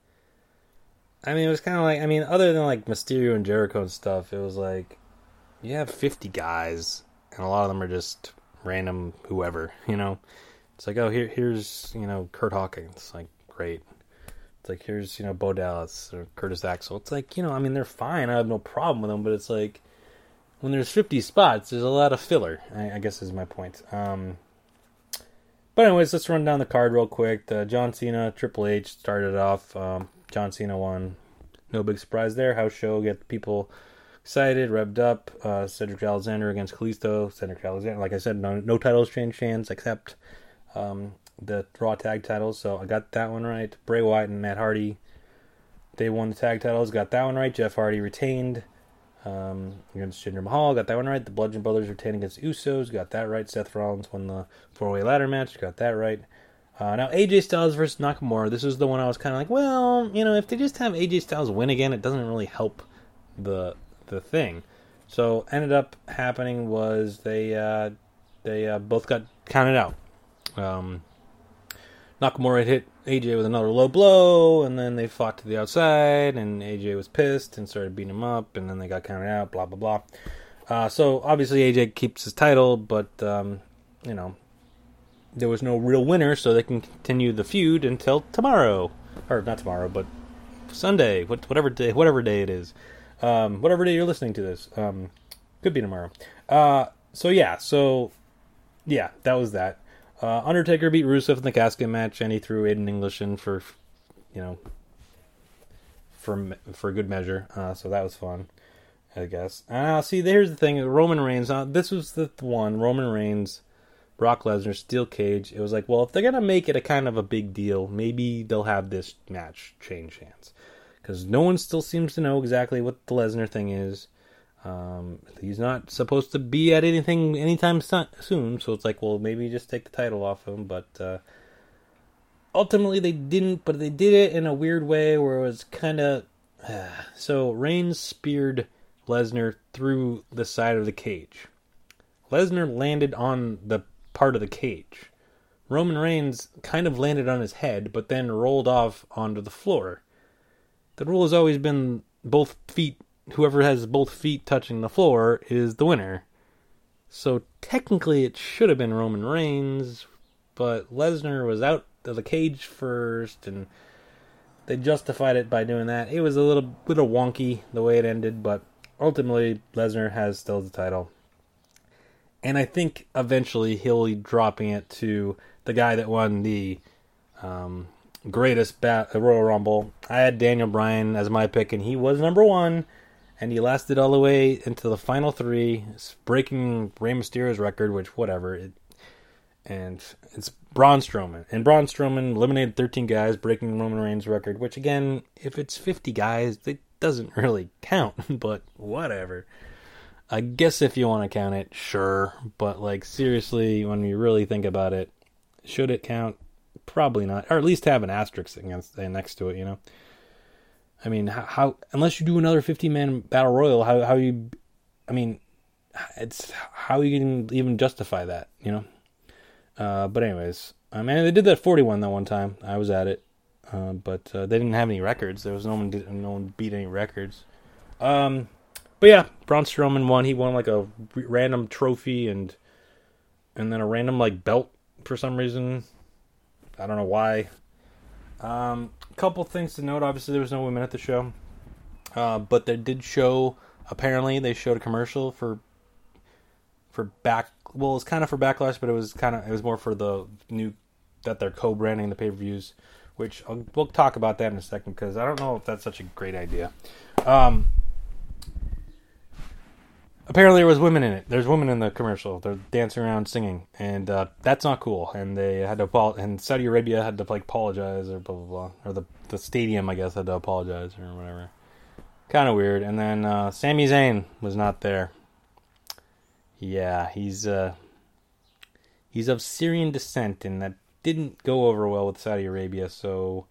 I mean, it was kind of like I mean, other than like Mysterio and Jericho and stuff, it was like you have 50 guys and a lot of them are just random whoever, you know. It's like, oh, here, here's you know Kurt Hawkins, like great. It's like here's you know Bo Dallas or Curtis Axel. It's like you know, I mean, they're fine. I have no problem with them, but it's like when there's 50 spots, there's a lot of filler. I, I guess is my point. Um, but anyways, let's run down the card real quick. Uh, John Cena, Triple H started off. Um, John Cena won. No big surprise there. House show get people excited, revved up. Uh, Cedric Alexander against Kalisto. Cedric Alexander, like I said, no, no titles changed hands except um, the Raw tag titles. So I got that one right. Bray Wyatt and Matt Hardy, they won the tag titles. Got that one right. Jeff Hardy retained um, against Jinder Mahal. Got that one right. The Bludgeon Brothers retained against Usos. Got that right. Seth Rollins won the four way ladder match. Got that right. Uh, now AJ Styles versus Nakamura. This is the one I was kind of like, well, you know, if they just have AJ Styles win again, it doesn't really help the the thing. So ended up happening was they uh, they uh, both got counted out. Um, Nakamura hit AJ with another low blow, and then they fought to the outside, and AJ was pissed and started beating him up, and then they got counted out. Blah blah blah. Uh, so obviously AJ keeps his title, but um, you know there was no real winner, so they can continue the feud until tomorrow, or not tomorrow, but Sunday, whatever day, whatever day it is, um, whatever day you're listening to this, um, could be tomorrow. Uh, so yeah, so yeah, that was that. Uh, Undertaker beat Rusev in the casket match, and he threw Aiden English in for, you know, for for good measure. Uh, so that was fun, I guess. Uh, see, here's the thing: Roman Reigns. Uh, this was the one. Roman Reigns Brock Lesnar, steel cage. It was like, well, if they're gonna make it a kind of a big deal, maybe they'll have this match change hands, because no one still seems to know exactly what the Lesnar thing is. Um, he's not supposed to be at anything anytime soon, so it's like, well, maybe just take the title off him. But uh, ultimately, they didn't. But they did it in a weird way where it was kind of. Uh, so Reigns speared Lesnar through the side of the cage. Lesnar landed on the part of the cage. Roman Reigns kind of landed on his head, but then rolled off onto the floor. The rule has always been both feet, whoever has both feet touching the floor is the winner. So technically it should have been Roman Reigns, but Lesnar was out of the cage first, and they justified it by doing that. It was a little little wonky the way it ended, but ultimately Lesnar has still the title and I think eventually he'll be dropping it to the guy that won the um, greatest bat, Royal Rumble. I had Daniel Bryan as my pick, and he was number one, and he lasted all the way into the final three, breaking Rey Mysterio's record, which whatever. It, and it's Braun Strowman, and Braun Strowman eliminated 13 guys, breaking Roman Reigns' record. Which again, if it's 50 guys, it doesn't really count, but whatever. I guess if you want to count it, sure. But like seriously, when you really think about it, should it count? Probably not, or at least have an asterisk against uh, next to it. You know. I mean, how, how unless you do another 15 man battle royal, how how you? I mean, it's how you can even justify that. You know. Uh, but anyways, I mean, they did that 41 that one time. I was at it, uh, but uh, they didn't have any records. There was no one did, no one beat any records. Um, but yeah, Braun Strowman won. He won like a random trophy and and then a random like belt for some reason. I don't know why. Um, a couple things to note. Obviously, there was no women at the show, uh, but they did show. Apparently, they showed a commercial for for back. Well, it's kind of for backlash, but it was kind of it was more for the new that they're co-branding the pay-per-views, which I'll, we'll talk about that in a second because I don't know if that's such a great idea. Um, apparently there was women in it. There's women in the commercial. They're dancing around singing, and uh, that's not cool. And they had to apologize. And Saudi Arabia had to like apologize or blah blah blah, or the the stadium I guess had to apologize or whatever. Kind of weird. And then uh, Sami Zayn was not there. Yeah, he's uh, he's of Syrian descent, and that didn't go over well with Saudi Arabia. So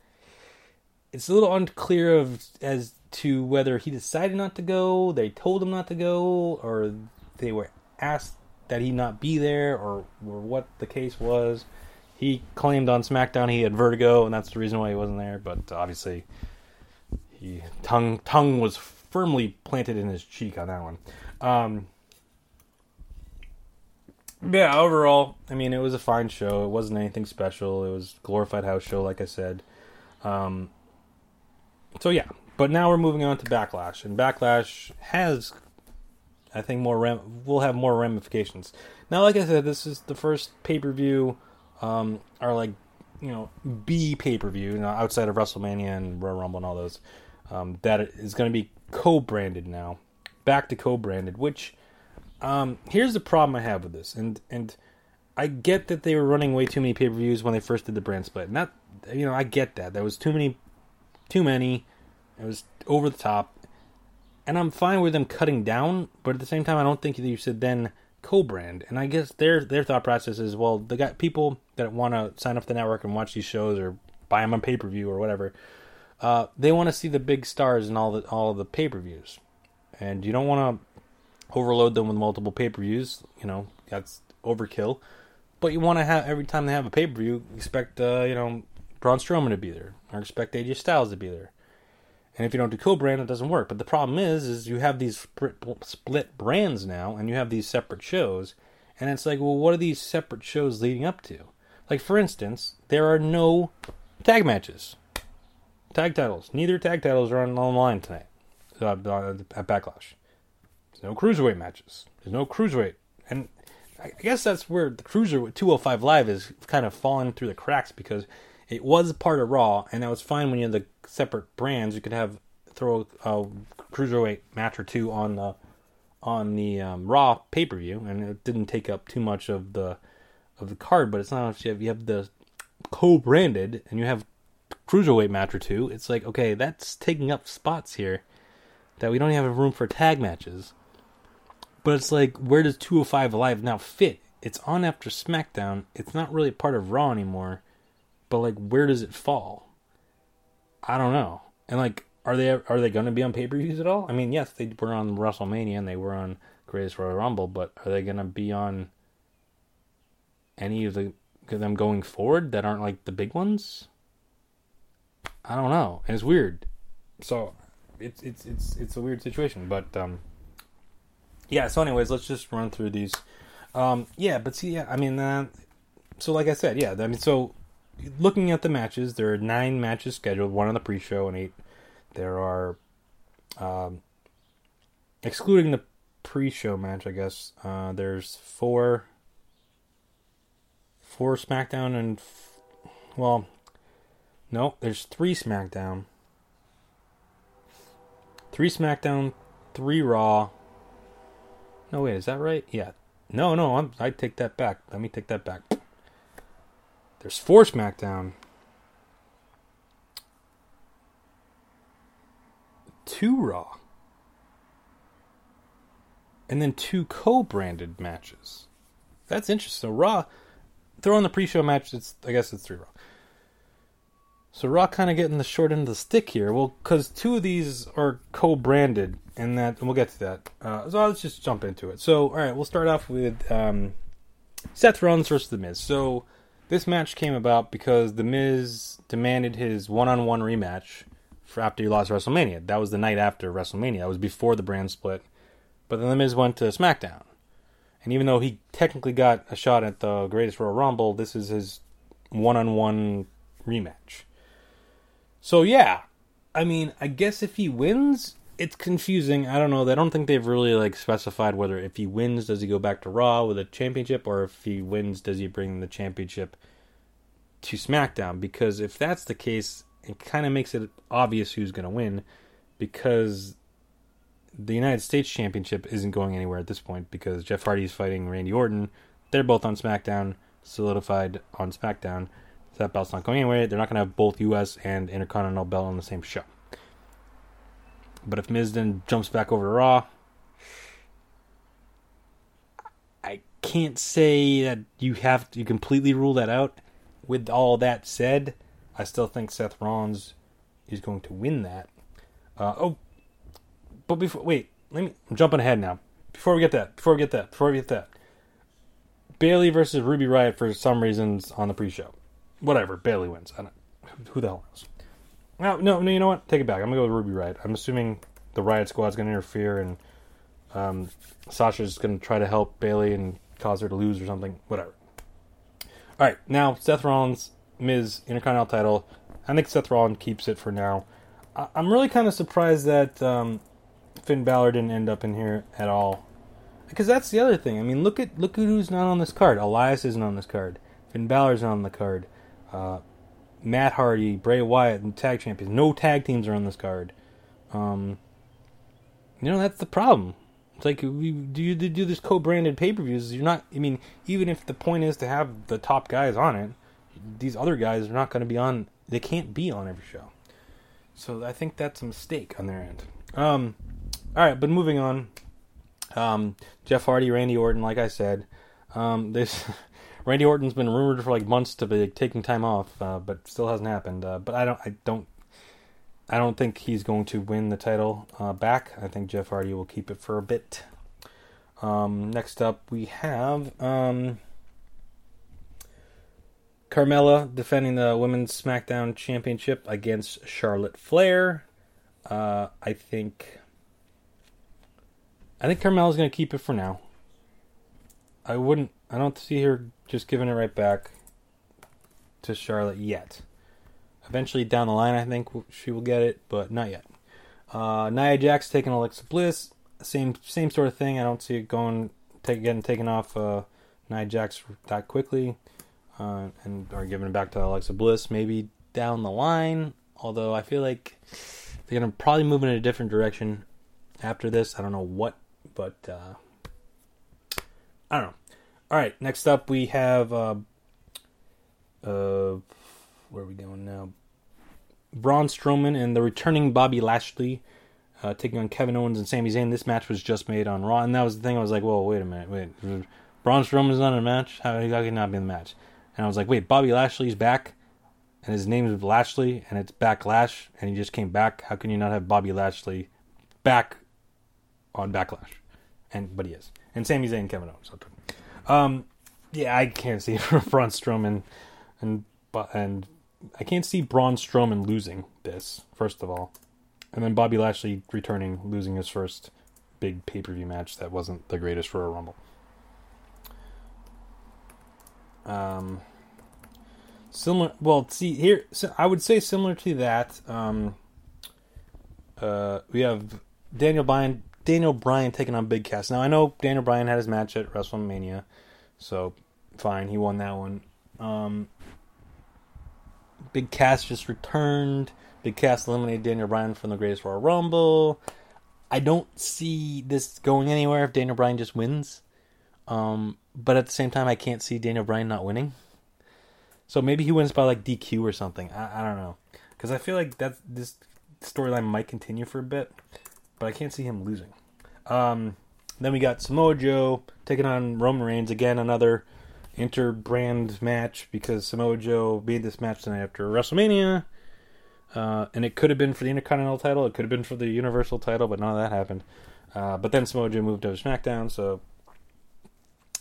it's a little unclear of as to whether he decided not to go, they told him not to go, or they were asked that he not be there, or, or what the case was. He claimed on SmackDown he had vertigo, and that's the reason why he wasn't there. But obviously, he tongue tongue was firmly planted in his cheek on that one. Um, yeah, overall, I mean, it was a fine show. It wasn't anything special. It was glorified house show, like I said. Um, so yeah, but now we're moving on to Backlash, and Backlash has, I think, more ram- will have more ramifications. Now, like I said, this is the first pay per view, um, or like you know B pay per view, you know, outside of WrestleMania and Royal Rumble and all those, um, that is going to be co-branded now, back to co-branded. Which, um, here's the problem I have with this, and and I get that they were running way too many pay per views when they first did the brand split. Not, you know, I get that there was too many, too many it was over the top. And I'm fine with them cutting down, but at the same time, I don't think that you should then co-brand. And I guess their their thought process is, well, they got people that want to sign up the network and watch these shows or buy them on pay per view or whatever. Uh, they want to see the big stars in all the all of the pay per views, and you don't want to overload them with multiple pay per views. You know that's overkill. But you want to have every time they have a pay per view, expect uh, you know Braun Strowman to be there, or expect AJ Styles to be there. And if you don't do co-brand, it doesn't work. But the problem is, is you have these split brands now, and you have these separate shows, and it's like, well, what are these separate shows leading up to? Like, for instance, there are no tag matches, tag titles. Neither tag titles are on online tonight uh, at Backlash. There's no cruiserweight matches. There's no cruiserweight, and I guess that's where the cruiser 205 Live is kind of falling through the cracks because it was part of Raw, and that was fine when you had the separate brands. You could have throw a cruiserweight match or two on the on the um, Raw pay per view, and it didn't take up too much of the of the card. But it's not you have you have the co-branded, and you have cruiserweight match or two. It's like okay, that's taking up spots here that we don't have room for tag matches. But it's like, where does 205 Live now fit? It's on after SmackDown. It's not really part of Raw anymore but like where does it fall? I don't know. And like are they are they going to be on pay-per-views at all? I mean, yes, they were on WrestleMania and they were on Greatest Royal Rumble, but are they going to be on any of the them going forward that aren't like the big ones? I don't know. And it's weird. So it's it's it's it's a weird situation, but um yeah, so anyways, let's just run through these. Um yeah, but see yeah, I mean uh, so like I said, yeah, I mean so looking at the matches, there are nine matches scheduled, one on the pre-show and eight. There are, um, excluding the pre-show match, I guess. Uh, there's four, four SmackDown and, f- well, no, there's three SmackDown, three SmackDown, three Raw. No wait, is that right? Yeah. No, no, I'm, I take that back. Let me take that back. There's four SmackDown. Two Raw. And then two co branded matches. That's interesting. So Raw, throw in the pre show match, it's I guess it's three Raw. So Raw kind of getting the short end of the stick here. Well, because two of these are co-branded, and that and we'll get to that. Uh, so let's just jump into it. So all right, we'll start off with um, Seth Rollins versus The Miz. So this match came about because The Miz demanded his one-on-one rematch for after he lost WrestleMania. That was the night after WrestleMania. That was before the brand split. But then The Miz went to SmackDown. And even though he technically got a shot at the Greatest Royal Rumble, this is his one-on-one rematch. So yeah, I mean, I guess if he wins, it's confusing. I don't know. I don't think they've really like specified whether if he wins, does he go back to Raw with a championship, or if he wins, does he bring the championship to SmackDown? Because if that's the case, it kind of makes it obvious who's going to win, because the United States Championship isn't going anywhere at this point because Jeff Hardy's fighting Randy Orton. They're both on SmackDown, solidified on SmackDown. So that belt's not going anywhere. They're not going to have both U.S. and Intercontinental belt on the same show. But if Miz then jumps back over to Raw, I can't say that you have to, completely rule that out. With all that said, I still think Seth Rollins is going to win that. Uh, oh, but before wait, let me. I'm jumping ahead now. Before we get that, before we get that, before we get that, Bayley versus Ruby Riott for some reasons on the pre-show. Whatever, Bayley wins. I don't. Who the hell knows? No, no, no. You know what? Take it back. I'm gonna go with Ruby Riott. I'm assuming the Riott Squad's gonna interfere, and um, Sasha's gonna try to help Bayley and cause her to lose or something. Whatever. All right, now Seth Rollins, Miz Intercontinental title. I think Seth Rollins keeps it for now. I- I'm really kind of surprised that um, Finn Balor didn't end up in here at all. Because that's the other thing. I mean, look at look at who's not on this card. Elias isn't on this card. Finn Balor's not on the card. Uh, Matt Hardy, Bray Wyatt, and tag champions. No tag teams are on this card. Um, you know that's the problem. It's like we do you do this co-branded pay-per-views. You're not. I mean, even if the point is to have the top guys on it, these other guys are not going to be on. They can't be on every show. So I think that's a mistake on their end. Um, all right, but moving on. Um, Jeff Hardy, Randy Orton, like I said, um, this Randy Orton's been rumored for like months to be taking time off, uh, but still hasn't happened. Uh, but I don't, I don't, I don't think he's going to win the title uh, back. I think Jeff Hardy will keep it for a bit. Um, next up, we have um, Carmella defending the Women's SmackDown Championship against Charlotte Flair. Uh, I think I think Carmella's going to keep it for now. I wouldn't. I don't see her just giving it right back to Charlotte yet. Eventually down the line, I think she will get it, but not yet. Uh, Nia Jax taking Alexa Bliss, same same sort of thing. I don't see it going take, getting taken off uh, Nia Jax that quickly, uh, and or giving it back to Alexa Bliss maybe down the line. Although I feel like they're gonna probably move in a different direction after this. I don't know what, but uh, I don't know. All right, next up we have uh, uh, where are we going now? Braun Strowman and the returning Bobby Lashley uh, taking on Kevin Owens and Sami Zayn. This match was just made on Raw, and that was the thing. I was like, "Well, wait a minute, wait, Braun Strowman's not in a match. How, how can he not be in the match?" And I was like, "Wait, Bobby Lashley's back." and his name is Lashley, and it's Backlash, and he just came back. How can you not have Bobby Lashley back on Backlash? And but he is, and Sami Zayn, Kevin Owens. Um, yeah, I can't see Braun Strowman, and and I can't see Braun Strowman losing this. First of all, and then Bobby Lashley returning, losing his first big pay per view match that wasn't the greatest for a Rumble. Um similar well see here so i would say similar to that um uh we have daniel bryan daniel bryan taking on big cass. Now i know daniel bryan had his match at wrestlemania so fine he won that one. Um big cass just returned. Big cass eliminated daniel bryan from the greatest royal rumble. I don't see this going anywhere if daniel bryan just wins. Um but at the same time i can't see daniel bryan not winning. So maybe he wins by like DQ or something. I, I don't know, because I feel like that this storyline might continue for a bit, but I can't see him losing. Um, then we got Samoa Joe taking on Roman Reigns again, another inter-brand match because Samoa Joe made this match tonight after WrestleMania, uh, and it could have been for the Intercontinental title, it could have been for the Universal title, but none of that happened. Uh, but then Samoa Joe moved to SmackDown, so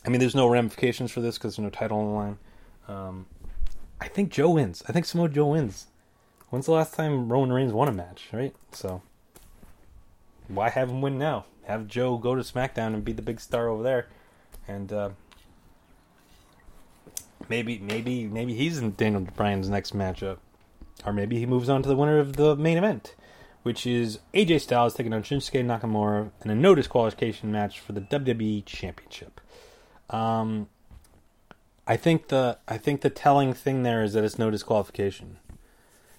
I mean, there's no ramifications for this because there's no title on the line. Um, I think Joe wins. I think Samoa Joe wins. When's the last time Roman Reigns won a match, right? So why have him win now? Have Joe go to SmackDown and be the big star over there, and uh, maybe maybe maybe he's in Daniel Bryan's next matchup, or maybe he moves on to the winner of the main event, which is AJ Styles taking on Shinsuke Nakamura in a no disqualification match for the WWE Championship. Um, I think the I think the telling thing there is that it's no disqualification.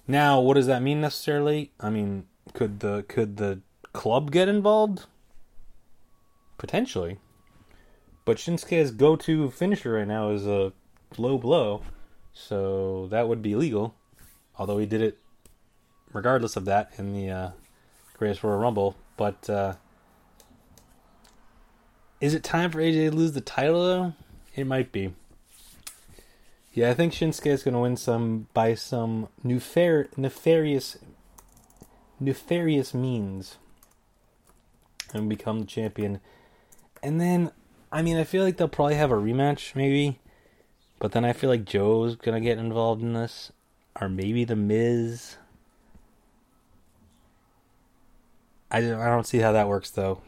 Now, what does that mean necessarily? I mean, could the could the club get involved? Potentially. But Shinsuke's go-to finisher right now is a low blow, so that would be legal. Although he did it regardless of that in the uh, Greatest Royal Rumble, but uh, is it time for AJ to lose the title though? It might be. Yeah, I think Shinsuke is going to win some by some nefar- nefarious, nefarious means and become the champion. And then, I mean, I feel like they'll probably have a rematch, maybe. But then I feel like Joe's to get involved in this. Or maybe The Miz. I don't, I don't see how that works, though,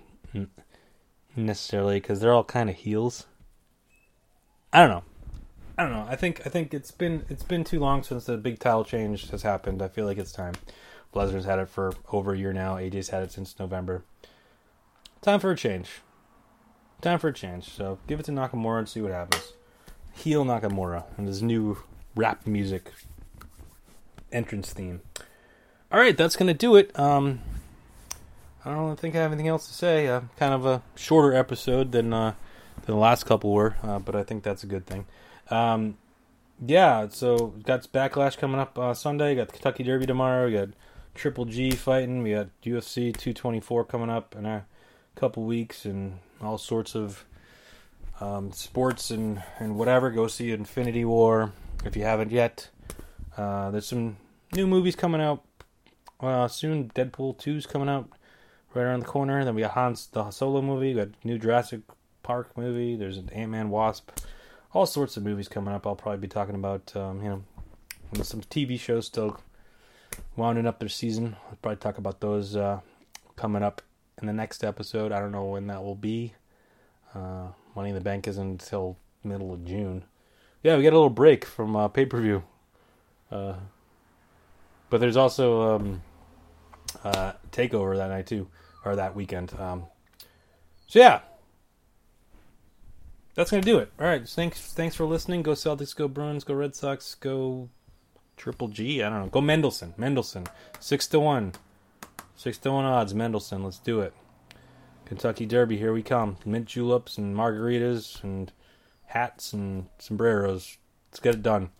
necessarily, because they're all kind of heels. I don't know. I don't know. I think I think it's been it's been too long since the big title change has happened. I feel like it's time. Lesnar's had it for over a year now. AJ's had it since November. Time for a change. Time for a change. So give it to Nakamura and see what happens. Heel Nakamura and his new rap music entrance theme. All right, that's gonna do it. Um, I don't think I have anything else to say. Uh, kind of a shorter episode than uh, than the last couple were, uh, but I think that's a good thing. Um, yeah, so got backlash coming up uh, Sunday. Got the Kentucky Derby tomorrow. We got Triple G fighting. We got UFC 224 coming up in a couple weeks, and all sorts of um, sports and and whatever. Go see Infinity War if you haven't yet. Uh, there's some new movies coming out uh, soon. Deadpool 2's coming out right around the corner. Then we got Hans the Solo movie. We got new Jurassic Park movie. There's an Ant Man Wasp. All sorts of movies coming up. I'll probably be talking about um, you know some TV shows still wounding up their season. I'll probably talk about those uh, coming up in the next episode. I don't know when that will be. Uh, Money in the Bank isn't until middle of June. Yeah, we get a little break from uh, pay per view. Uh, but there's also um, uh, Takeover that night too, or that weekend. Um, so yeah, that's gonna do it. All right, thanks thanks for listening. Go Celtics, go Bruins, go Red Sox, go Triple G. I don't know. Go Mendelssohn. Mendelssohn. Six to one. Six to one odds. Mendelssohn. Let's do it. Kentucky Derby. Here we come. Mint juleps and margaritas and hats and sombreros. Let's get it done.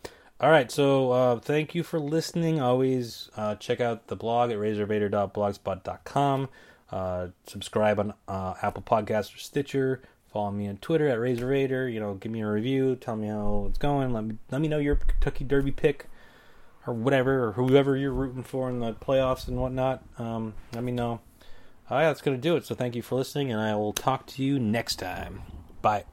All right, so uh, thank you for listening. Always uh, check out the blog at razorvader.blogspot.com. Uh, subscribe on uh, Apple Podcasts or Stitcher. Follow me on Twitter at razorvader. You know, give me a review. Tell me how it's going. Let me let me know your Kentucky Derby pick or whatever, or whoever you're rooting for in the playoffs and whatnot. Um, let me know. All right, that's going to do it. So thank you for listening, and I will talk to you next time. Bye.